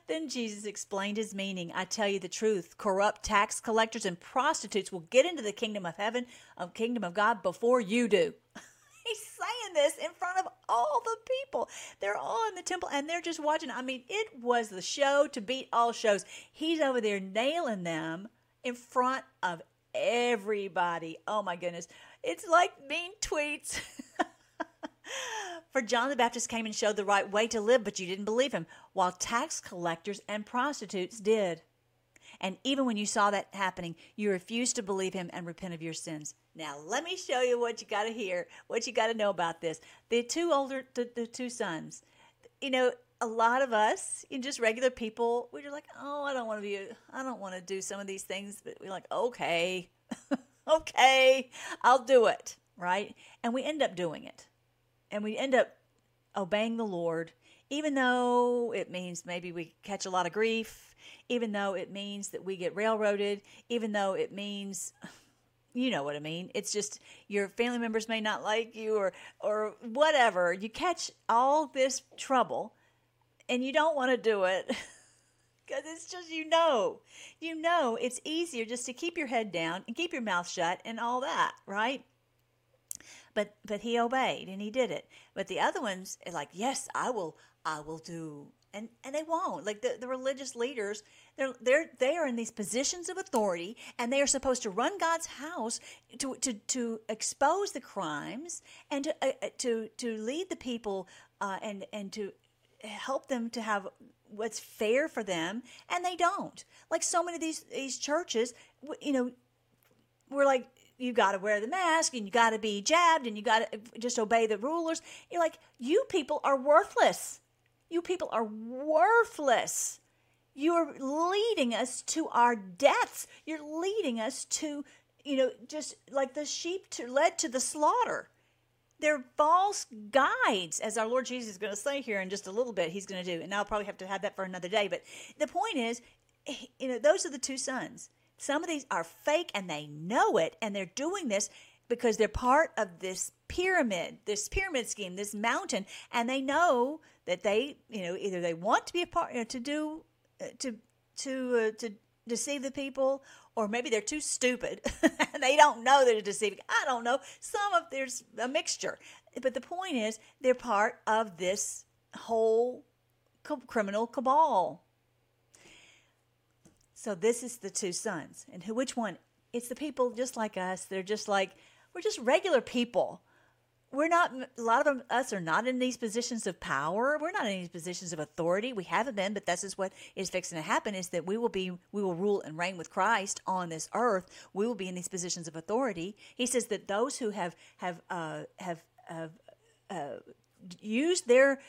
Then Jesus explained his meaning. I tell you the truth corrupt tax collectors and prostitutes will get into the kingdom of heaven, of kingdom of God, before you do. He's saying this in front of all the people. They're all in the temple and they're just watching. I mean, it was the show to beat all shows. He's over there nailing them in front of everybody. Oh my goodness. It's like mean tweets. For John the Baptist came and showed the right way to live, but you didn't believe him, while tax collectors and prostitutes did. And even when you saw that happening, you refused to believe him and repent of your sins. Now, let me show you what you got to hear, what you got to know about this. The two older, the, the two sons, you know, a lot of us, in just regular people, we're like, oh, I don't want to be, I don't want to do some of these things, but we're like, okay, okay, I'll do it, right? And we end up doing it. And we end up obeying the Lord, even though it means maybe we catch a lot of grief, even though it means that we get railroaded, even though it means you know what I mean. It's just your family members may not like you or or whatever. You catch all this trouble and you don't want to do it because it's just you know. You know it's easier just to keep your head down and keep your mouth shut and all that, right? But but he obeyed and he did it. But the other ones are like, "Yes, I will I will do." And and they won't. Like the, the religious leaders, they're they're they are in these positions of authority and they are supposed to run God's house to to to expose the crimes and to uh to to lead the people uh, and and to help them to have what's fair for them and they don't. Like so many of these these churches you know we're like you got to wear the mask and you got to be jabbed and you got to just obey the rulers. You're like you people are worthless. You people are worthless. You're leading us to our deaths. You're leading us to you know just like the sheep to, led to the slaughter they're false guides, as our Lord Jesus is going to say here in just a little bit. He's going to do, and I'll probably have to have that for another day. But the point is, you know, those are the two sons. Some of these are fake, and they know it, and they're doing this because they're part of this pyramid, this pyramid scheme, this mountain, and they know that they, you know, either they want to be a part, you know, to do, uh, to to uh, to deceive the people or maybe they're too stupid and they don't know they're deceiving. I don't know. Some of there's a mixture. But the point is they're part of this whole criminal cabal. So this is the two sons. And who which one? It's the people just like us. They're just like we're just regular people we're not a lot of us are not in these positions of power. We're not in these positions of authority. We haven't been but this is what is fixing to happen is that we will be we will rule and reign with christ on this earth. We will be in these positions of authority. He says that those who have have uh, have have uh, used their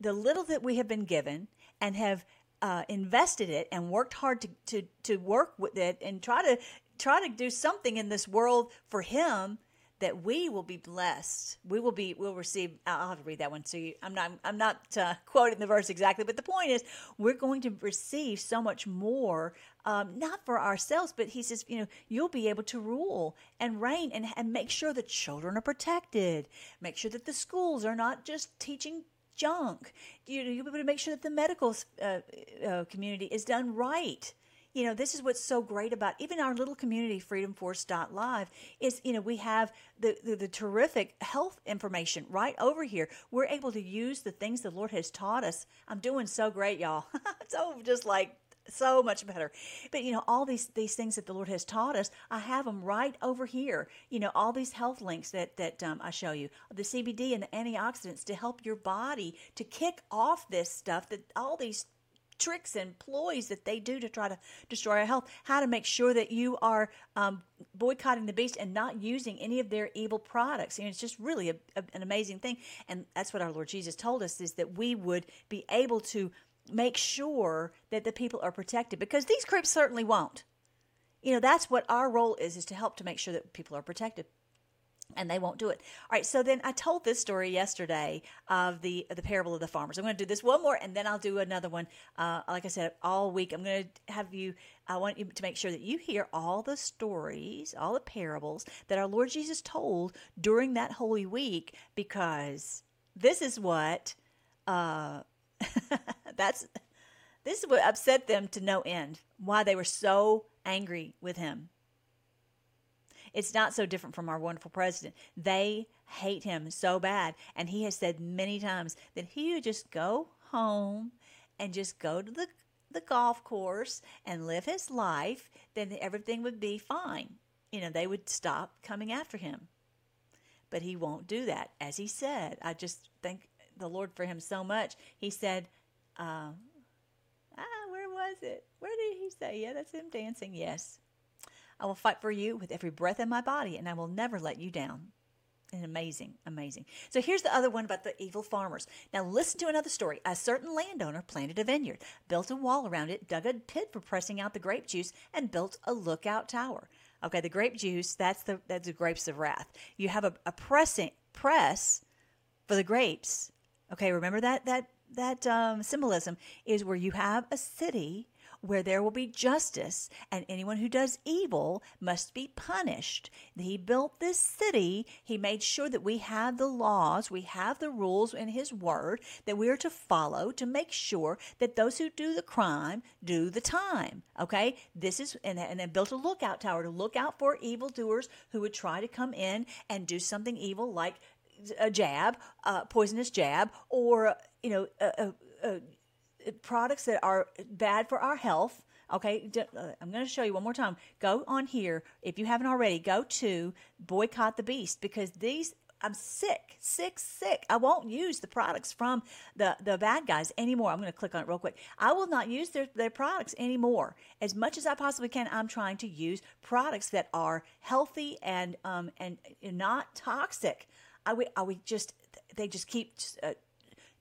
the little that we have been given and have uh, invested it and worked hard to, to to work with it and try to try to do something in this world for him that we will be blessed. We will be we'll receive. I'll have to read that one to you. I'm not I'm not uh, quoting the verse exactly, but the point is we're going to receive so much more, um, not for ourselves, but he says you know you'll be able to rule and reign and and make sure the children are protected. Make sure that the schools are not just teaching junk. You know, you'll be able to make sure that the medical uh, uh, community is done right you know, this is what's so great about even our little community, freedomforce.live, is, you know, we have the, the, the, terrific health information right over here. We're able to use the things the Lord has taught us. I'm doing so great, y'all. so just like so much better. But you know, all these these things that the Lord has taught us, I have them right over here. You know, all these health links that that um, I show you, the CBD and the antioxidants to help your body to kick off this stuff that all these tricks and ploys that they do to try to destroy our health, how to make sure that you are um, boycotting the beast and not using any of their evil products. And it's just really a, a, an amazing thing. And that's what our Lord Jesus told us is that we would be able to make sure that the people are protected because these creeps certainly won't. You know, that's what our role is, is to help to make sure that people are protected and they won't do it. All right, so then I told this story yesterday of the the parable of the farmers. I'm going to do this one more, and then I'll do another one. Uh, like I said, all week I'm going to have you. I want you to make sure that you hear all the stories, all the parables that our Lord Jesus told during that Holy Week, because this is what uh, that's this is what upset them to no end. Why they were so angry with him it's not so different from our wonderful president. They hate him so bad. And he has said many times that he would just go home and just go to the, the golf course and live his life, then everything would be fine. You know, they would stop coming after him. But he won't do that. As he said, I just thank the Lord for him so much. He said, uh, ah, where was it? Where did he say? Yeah, that's him dancing. Yes. I will fight for you with every breath in my body, and I will never let you down. And amazing, amazing. So here's the other one about the evil farmers. Now listen to another story. A certain landowner planted a vineyard, built a wall around it, dug a pit for pressing out the grape juice, and built a lookout tower. Okay, the grape juice, that's the that's the grapes of wrath. You have a, a pressing press for the grapes. Okay, remember that that that um, symbolism is where you have a city where there will be justice, and anyone who does evil must be punished. He built this city. He made sure that we have the laws, we have the rules in His Word that we are to follow to make sure that those who do the crime do the time. Okay? This is, and, and then built a lookout tower to look out for evildoers who would try to come in and do something evil like a jab, a poisonous jab, or, you know, a, a, a products that are bad for our health. Okay, uh, I'm going to show you one more time. Go on here if you haven't already. Go to boycott the beast because these I'm sick, sick, sick. I won't use the products from the, the bad guys anymore. I'm going to click on it real quick. I will not use their, their products anymore. As much as I possibly can, I'm trying to use products that are healthy and um and not toxic. I would I would just they just keep uh,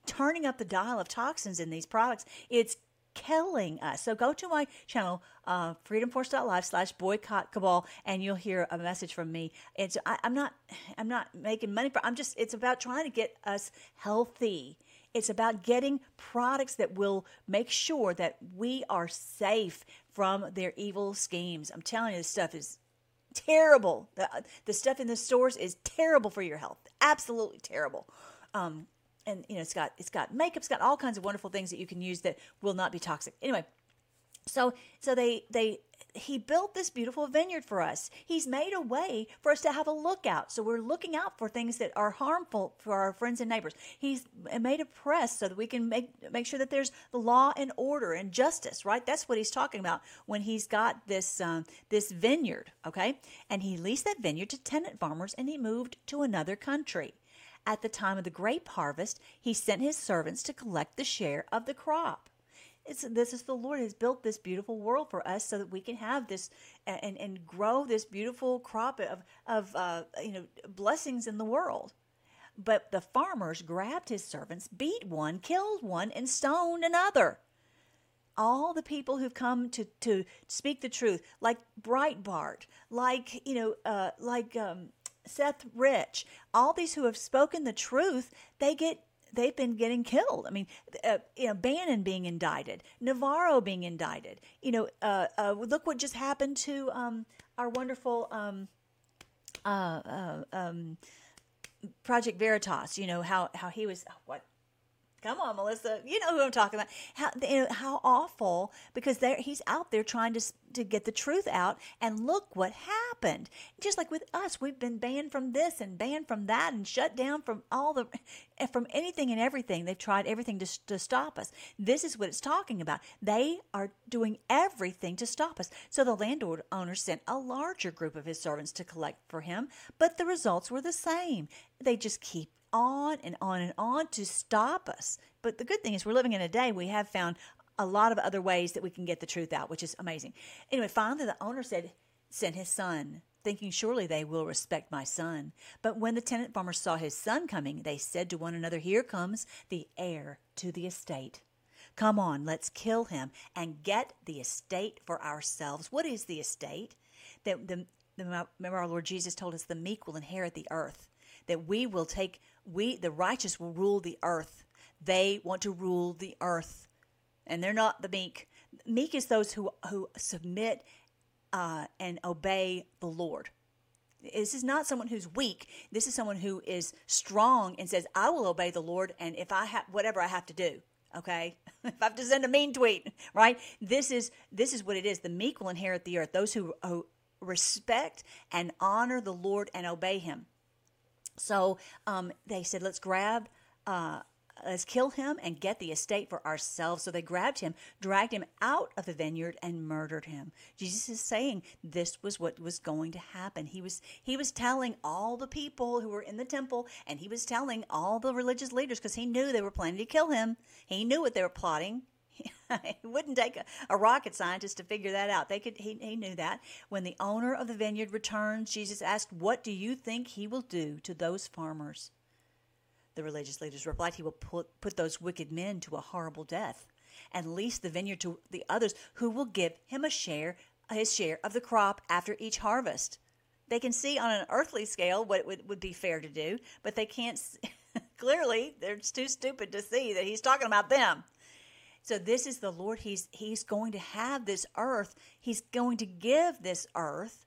turning up the dial of toxins in these products. It's killing us. So go to my channel, uh, freedomforce.live slash boycott cabal, and you'll hear a message from me. It's I, I'm not I'm not making money for. I'm just it's about trying to get us healthy. It's about getting products that will make sure that we are safe from their evil schemes. I'm telling you, this stuff is terrible. The, the stuff in the stores is terrible for your health. Absolutely terrible. Um, and you know it's got it's got makeup, it's got all kinds of wonderful things that you can use that will not be toxic. Anyway, so so they they he built this beautiful vineyard for us. He's made a way for us to have a lookout. So we're looking out for things that are harmful for our friends and neighbors. He's made a press so that we can make make sure that there's the law and order and justice. Right? That's what he's talking about when he's got this um, this vineyard. Okay, and he leased that vineyard to tenant farmers, and he moved to another country. At the time of the grape harvest, he sent his servants to collect the share of the crop. It's, this is the Lord has built this beautiful world for us so that we can have this and, and grow this beautiful crop of, of uh, you know blessings in the world. But the farmers grabbed his servants, beat one, killed one, and stoned another. All the people who've come to, to speak the truth, like Breitbart, like you know, uh, like um, Seth Rich, all these who have spoken the truth, they get they've been getting killed. I mean, uh, you know, Bannon being indicted, Navarro being indicted. You know, uh, uh, look what just happened to um, our wonderful um, uh, uh, um, Project Veritas. You know how how he was what Come on, Melissa. You know who I'm talking about. How you know, how awful because he's out there trying to to get the truth out, and look what happened. Just like with us, we've been banned from this and banned from that, and shut down from all the eh, from anything and everything. They've tried everything to to stop us. This is what it's talking about. They are doing everything to stop us. So the landlord owner sent a larger group of his servants to collect for him, but the results were the same. They just keep on and on and on to stop us. But the good thing is, we're living in a day we have found a lot of other ways that we can get the truth out, which is amazing. Anyway, finally, the owner said, sent his son, thinking, Surely they will respect my son. But when the tenant farmers saw his son coming, they said to one another, Here comes the heir to the estate. Come on, let's kill him and get the estate for ourselves. What is the estate? That the, the, remember our Lord Jesus told us the meek will inherit the earth that we will take we the righteous will rule the earth. They want to rule the earth, and they're not the meek. Meek is those who who submit uh, and obey the Lord. This is not someone who's weak. This is someone who is strong and says, "I will obey the Lord, and if I have whatever I have to do." okay if i have to send a mean tweet right this is this is what it is the meek will inherit the earth those who, who respect and honor the lord and obey him so um, they said, let's grab, uh, let's kill him and get the estate for ourselves. So they grabbed him, dragged him out of the vineyard, and murdered him. Jesus is saying this was what was going to happen. He was he was telling all the people who were in the temple, and he was telling all the religious leaders because he knew they were planning to kill him. He knew what they were plotting. it wouldn't take a, a, rocket scientist to figure that out. They could. He, he knew that. When the owner of the vineyard returns, Jesus asked, "What do you think he will do to those farmers?" The religious leaders replied, "He will put put those wicked men to a horrible death, and lease the vineyard to the others, who will give him a share, his share of the crop after each harvest." They can see on an earthly scale what would, would be fair to do, but they can't. clearly, they're too stupid to see that he's talking about them. So this is the Lord. He's He's going to have this earth. He's going to give this earth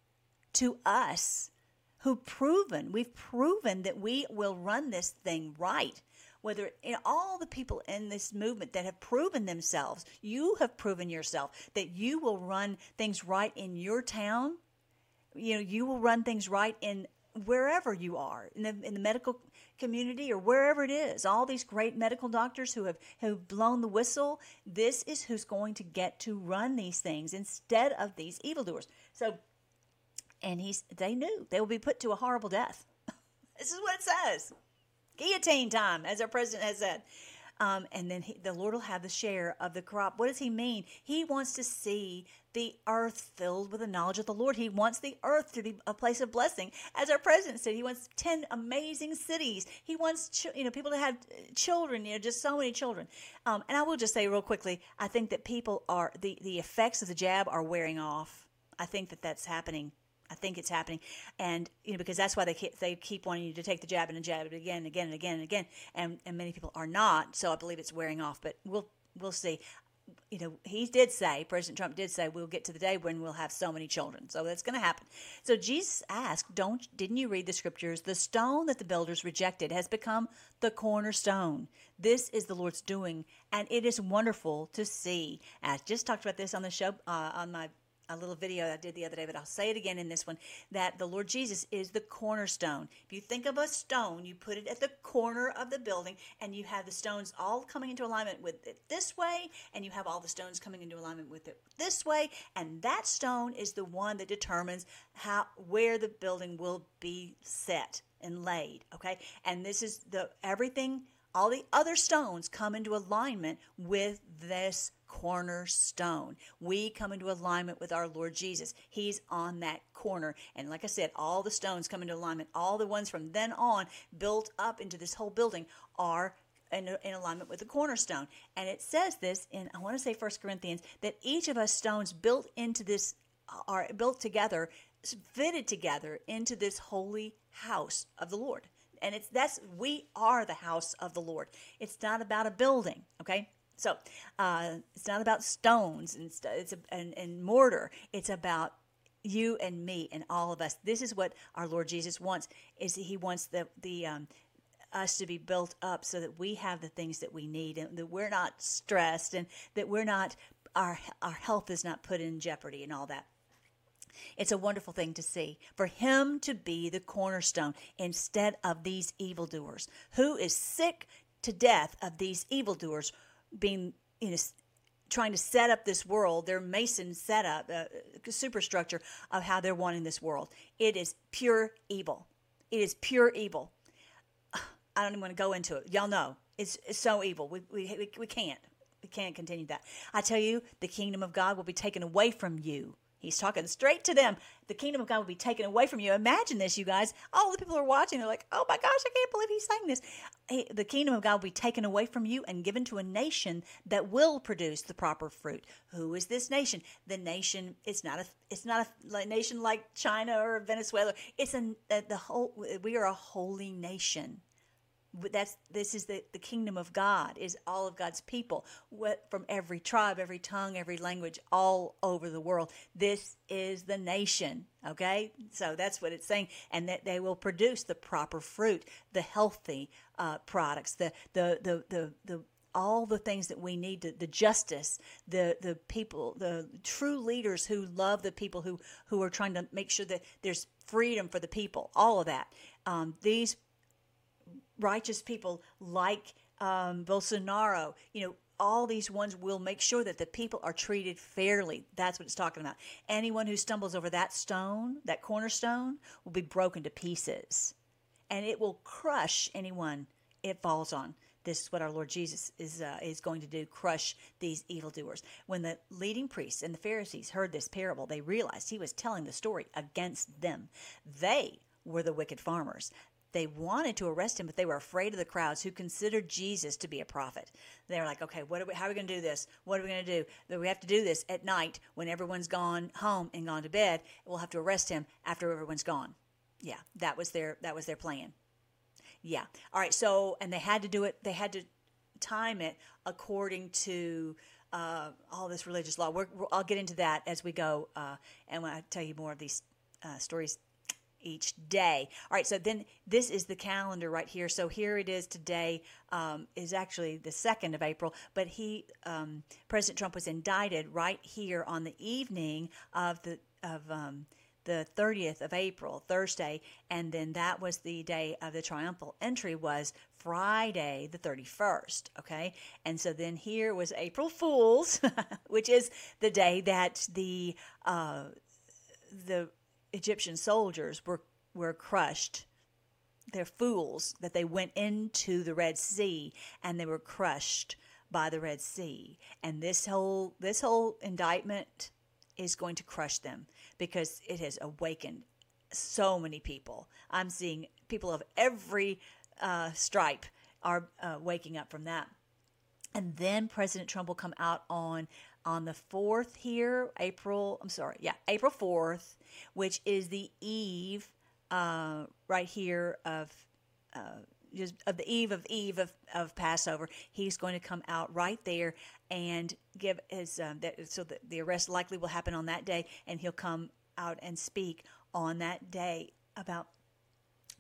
to us who proven, we've proven that we will run this thing right. Whether in all the people in this movement that have proven themselves, you have proven yourself that you will run things right in your town. You know, you will run things right in wherever you are in the in the medical community or wherever it is, all these great medical doctors who have, have blown the whistle, this is who's going to get to run these things instead of these evildoers. So, and he's, they knew they will be put to a horrible death. this is what it says. Guillotine time, as our president has said. Um, and then he, the Lord will have the share of the crop. What does he mean? He wants to see the earth filled with the knowledge of the Lord. He wants the earth to be a place of blessing. As our president said, he wants 10 amazing cities. He wants, ch- you know, people to have children, you know, just so many children. Um, and I will just say real quickly, I think that people are, the, the effects of the jab are wearing off. I think that that's happening I think it's happening, and you know because that's why they keep, they keep wanting you to take the jab and jab it again and again and again and again, and and many people are not. So I believe it's wearing off, but we'll we'll see. You know, he did say, President Trump did say, we'll get to the day when we'll have so many children. So that's going to happen. So Jesus asked, "Don't didn't you read the scriptures? The stone that the builders rejected has become the cornerstone. This is the Lord's doing, and it is wonderful to see." I just talked about this on the show uh, on my a little video I did the other day, but I'll say it again in this one that the Lord Jesus is the cornerstone. If you think of a stone, you put it at the corner of the building, and you have the stones all coming into alignment with it this way, and you have all the stones coming into alignment with it this way, and that stone is the one that determines how where the building will be set and laid. Okay, and this is the everything. All the other stones come into alignment with this cornerstone. We come into alignment with our Lord Jesus. He's on that corner. And like I said, all the stones come into alignment. All the ones from then on built up into this whole building are in, in, alignment with the cornerstone. And it says this in, I want to say First Corinthians, that each of us stones built into this uh, are built together, fitted together into this holy house of the Lord. And it's that's we are the house of the Lord. It's not about a building, okay? So uh, it's not about stones and, st- it's a, and, and mortar. It's about you and me and all of us. This is what our Lord Jesus wants. Is He wants the the um, us to be built up so that we have the things that we need and that we're not stressed and that we're not our our health is not put in jeopardy and all that. It's a wonderful thing to see. For him to be the cornerstone instead of these evildoers, who is sick to death of these evildoers being you know trying to set up this world, their Mason setup, uh, superstructure of how they're wanting this world. It is pure evil. It is pure evil. I don't even want to go into it. Y'all know it's, it's so evil. We, we, we can't. We can't continue that. I tell you, the kingdom of God will be taken away from you He's talking straight to them. The kingdom of God will be taken away from you. Imagine this, you guys. All the people are watching. They're like, oh my gosh, I can't believe he's saying this. The kingdom of God will be taken away from you and given to a nation that will produce the proper fruit. Who is this nation? The nation, it's not a, it's not a nation like China or Venezuela. It's a, the whole, we are a holy nation that's this is the, the kingdom of god is all of god's people what, from every tribe every tongue every language all over the world. This is the nation okay? So that's what it's saying. And that they will produce the proper fruit the healthy uh, products the, the the the the all the things that we need to, the justice the the people the true leaders who love the people who who are trying to make sure that there's freedom for the people all of that. Um, these righteous people like um, Bolsonaro, you know, all these ones will make sure that the people are treated fairly. That's what it's talking about. Anyone who stumbles over that stone, that cornerstone, will be broken to pieces. And it will crush anyone it falls on. this is what our Lord Jesus is uh, is going to do: crush these evildoers. When the leading priests and the Pharisees heard this parable, they realized he was telling the story against them. They were the wicked farmers. They wanted to arrest him, but they were afraid of the crowds who considered Jesus to be a prophet. They were like, okay, what are we, how are we going to do this? What are we going to do? We have to do this at night when everyone's gone home and gone to bed. We'll have to arrest him after everyone's gone. Yeah, that was their that was their plan. Yeah. All right. So, and they had to do it. They had to time it according to uh, all this religious law. We're, I'll get into that as we go, uh, and when I tell you more of these uh, stories each day. All right, so then this is the calendar right here. So here it is today um, is actually the second of April, but he um, President Trump was indicted right here on the evening of the of um, the 30th of April, Thursday, and then that was the day of the triumphal entry was Friday the 31st, okay? And so then here was April Fools, which is the day that the uh, the Egyptian soldiers were were crushed. They're fools that they went into the Red Sea and they were crushed by the Red Sea. And this whole this whole indictment is going to crush them because it has awakened so many people. I'm seeing people of every uh, stripe are uh, waking up from that. And then President Trump will come out on on the 4th here, April, I'm sorry, yeah, April 4th, which is the eve uh, right here of uh, just of the eve of eve of, of Passover. He's going to come out right there and give his um, that, so the, the arrest likely will happen on that day, and he'll come out and speak on that day about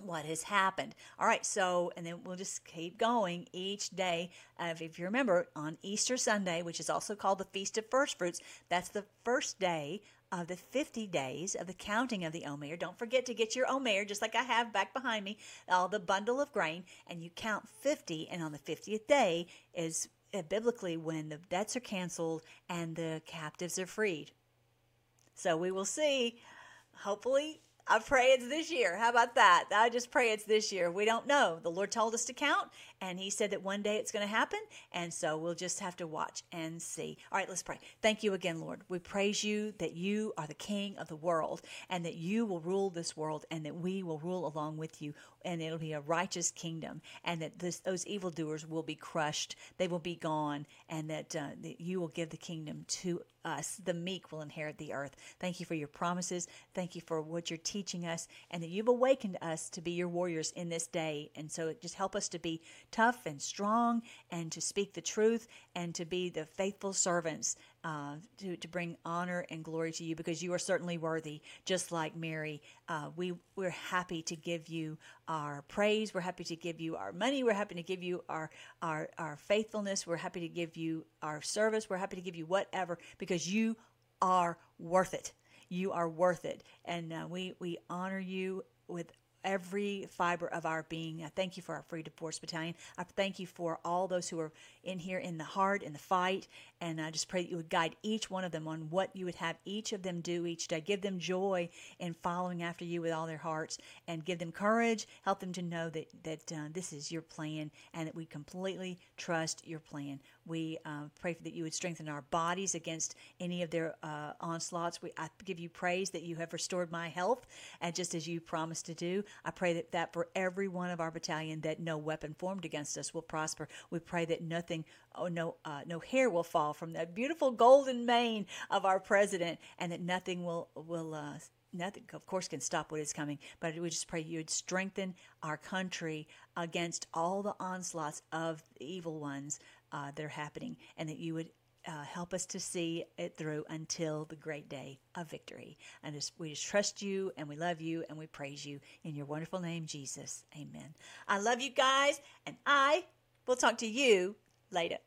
what has happened. All right, so, and then we'll just keep going each day. Uh, if you remember, on Easter Sunday, which is also called the Feast of First Fruits, that's the first day of the 50 days of the counting of the Omer. Don't forget to get your Omer, just like I have back behind me, all the bundle of grain, and you count 50, and on the 50th day is uh, biblically when the debts are canceled and the captives are freed. So we will see. Hopefully, I pray it's this year. How about that? I just pray it's this year. We don't know. The Lord told us to count, and He said that one day it's going to happen. And so we'll just have to watch and see. All right, let's pray. Thank you again, Lord. We praise you that you are the King of the world, and that you will rule this world, and that we will rule along with you. And it'll be a righteous kingdom, and that this, those evildoers will be crushed, they will be gone, and that, uh, that you will give the kingdom to us. The meek will inherit the earth. Thank you for your promises. Thank you for what you're teaching us and that you've awakened us to be your warriors in this day. And so just help us to be tough and strong and to speak the truth and to be the faithful servants uh, to, to bring honor and glory to you because you are certainly worthy, just like Mary. Uh, we, we're happy to give you our praise. We're happy to give you our money. We're happy to give you our, our, our faithfulness. We're happy to give you our service. We're happy to give you whatever because you are worth it. You are worth it. And uh, we, we honor you with every fiber of our being. I thank you for our Freedom Force Battalion. I thank you for all those who are in here in the heart, in the fight. And I just pray that you would guide each one of them on what you would have each of them do each day. Give them joy in following after you with all their hearts and give them courage. Help them to know that, that uh, this is your plan and that we completely trust your plan. We uh, pray that you would strengthen our bodies against any of their uh, onslaughts. We, I give you praise that you have restored my health, and just as you promised to do, I pray that, that for every one of our battalion, that no weapon formed against us will prosper. We pray that nothing, oh no, uh, no hair will fall from that beautiful golden mane of our president, and that nothing will will uh, nothing, of course, can stop what is coming, but we just pray you would strengthen our country against all the onslaughts of the evil ones uh, that are happening, and that you would uh, help us to see it through until the great day of victory. And just, we just trust you and we love you and we praise you in your wonderful name, Jesus. Amen. I love you guys, and I will talk to you later.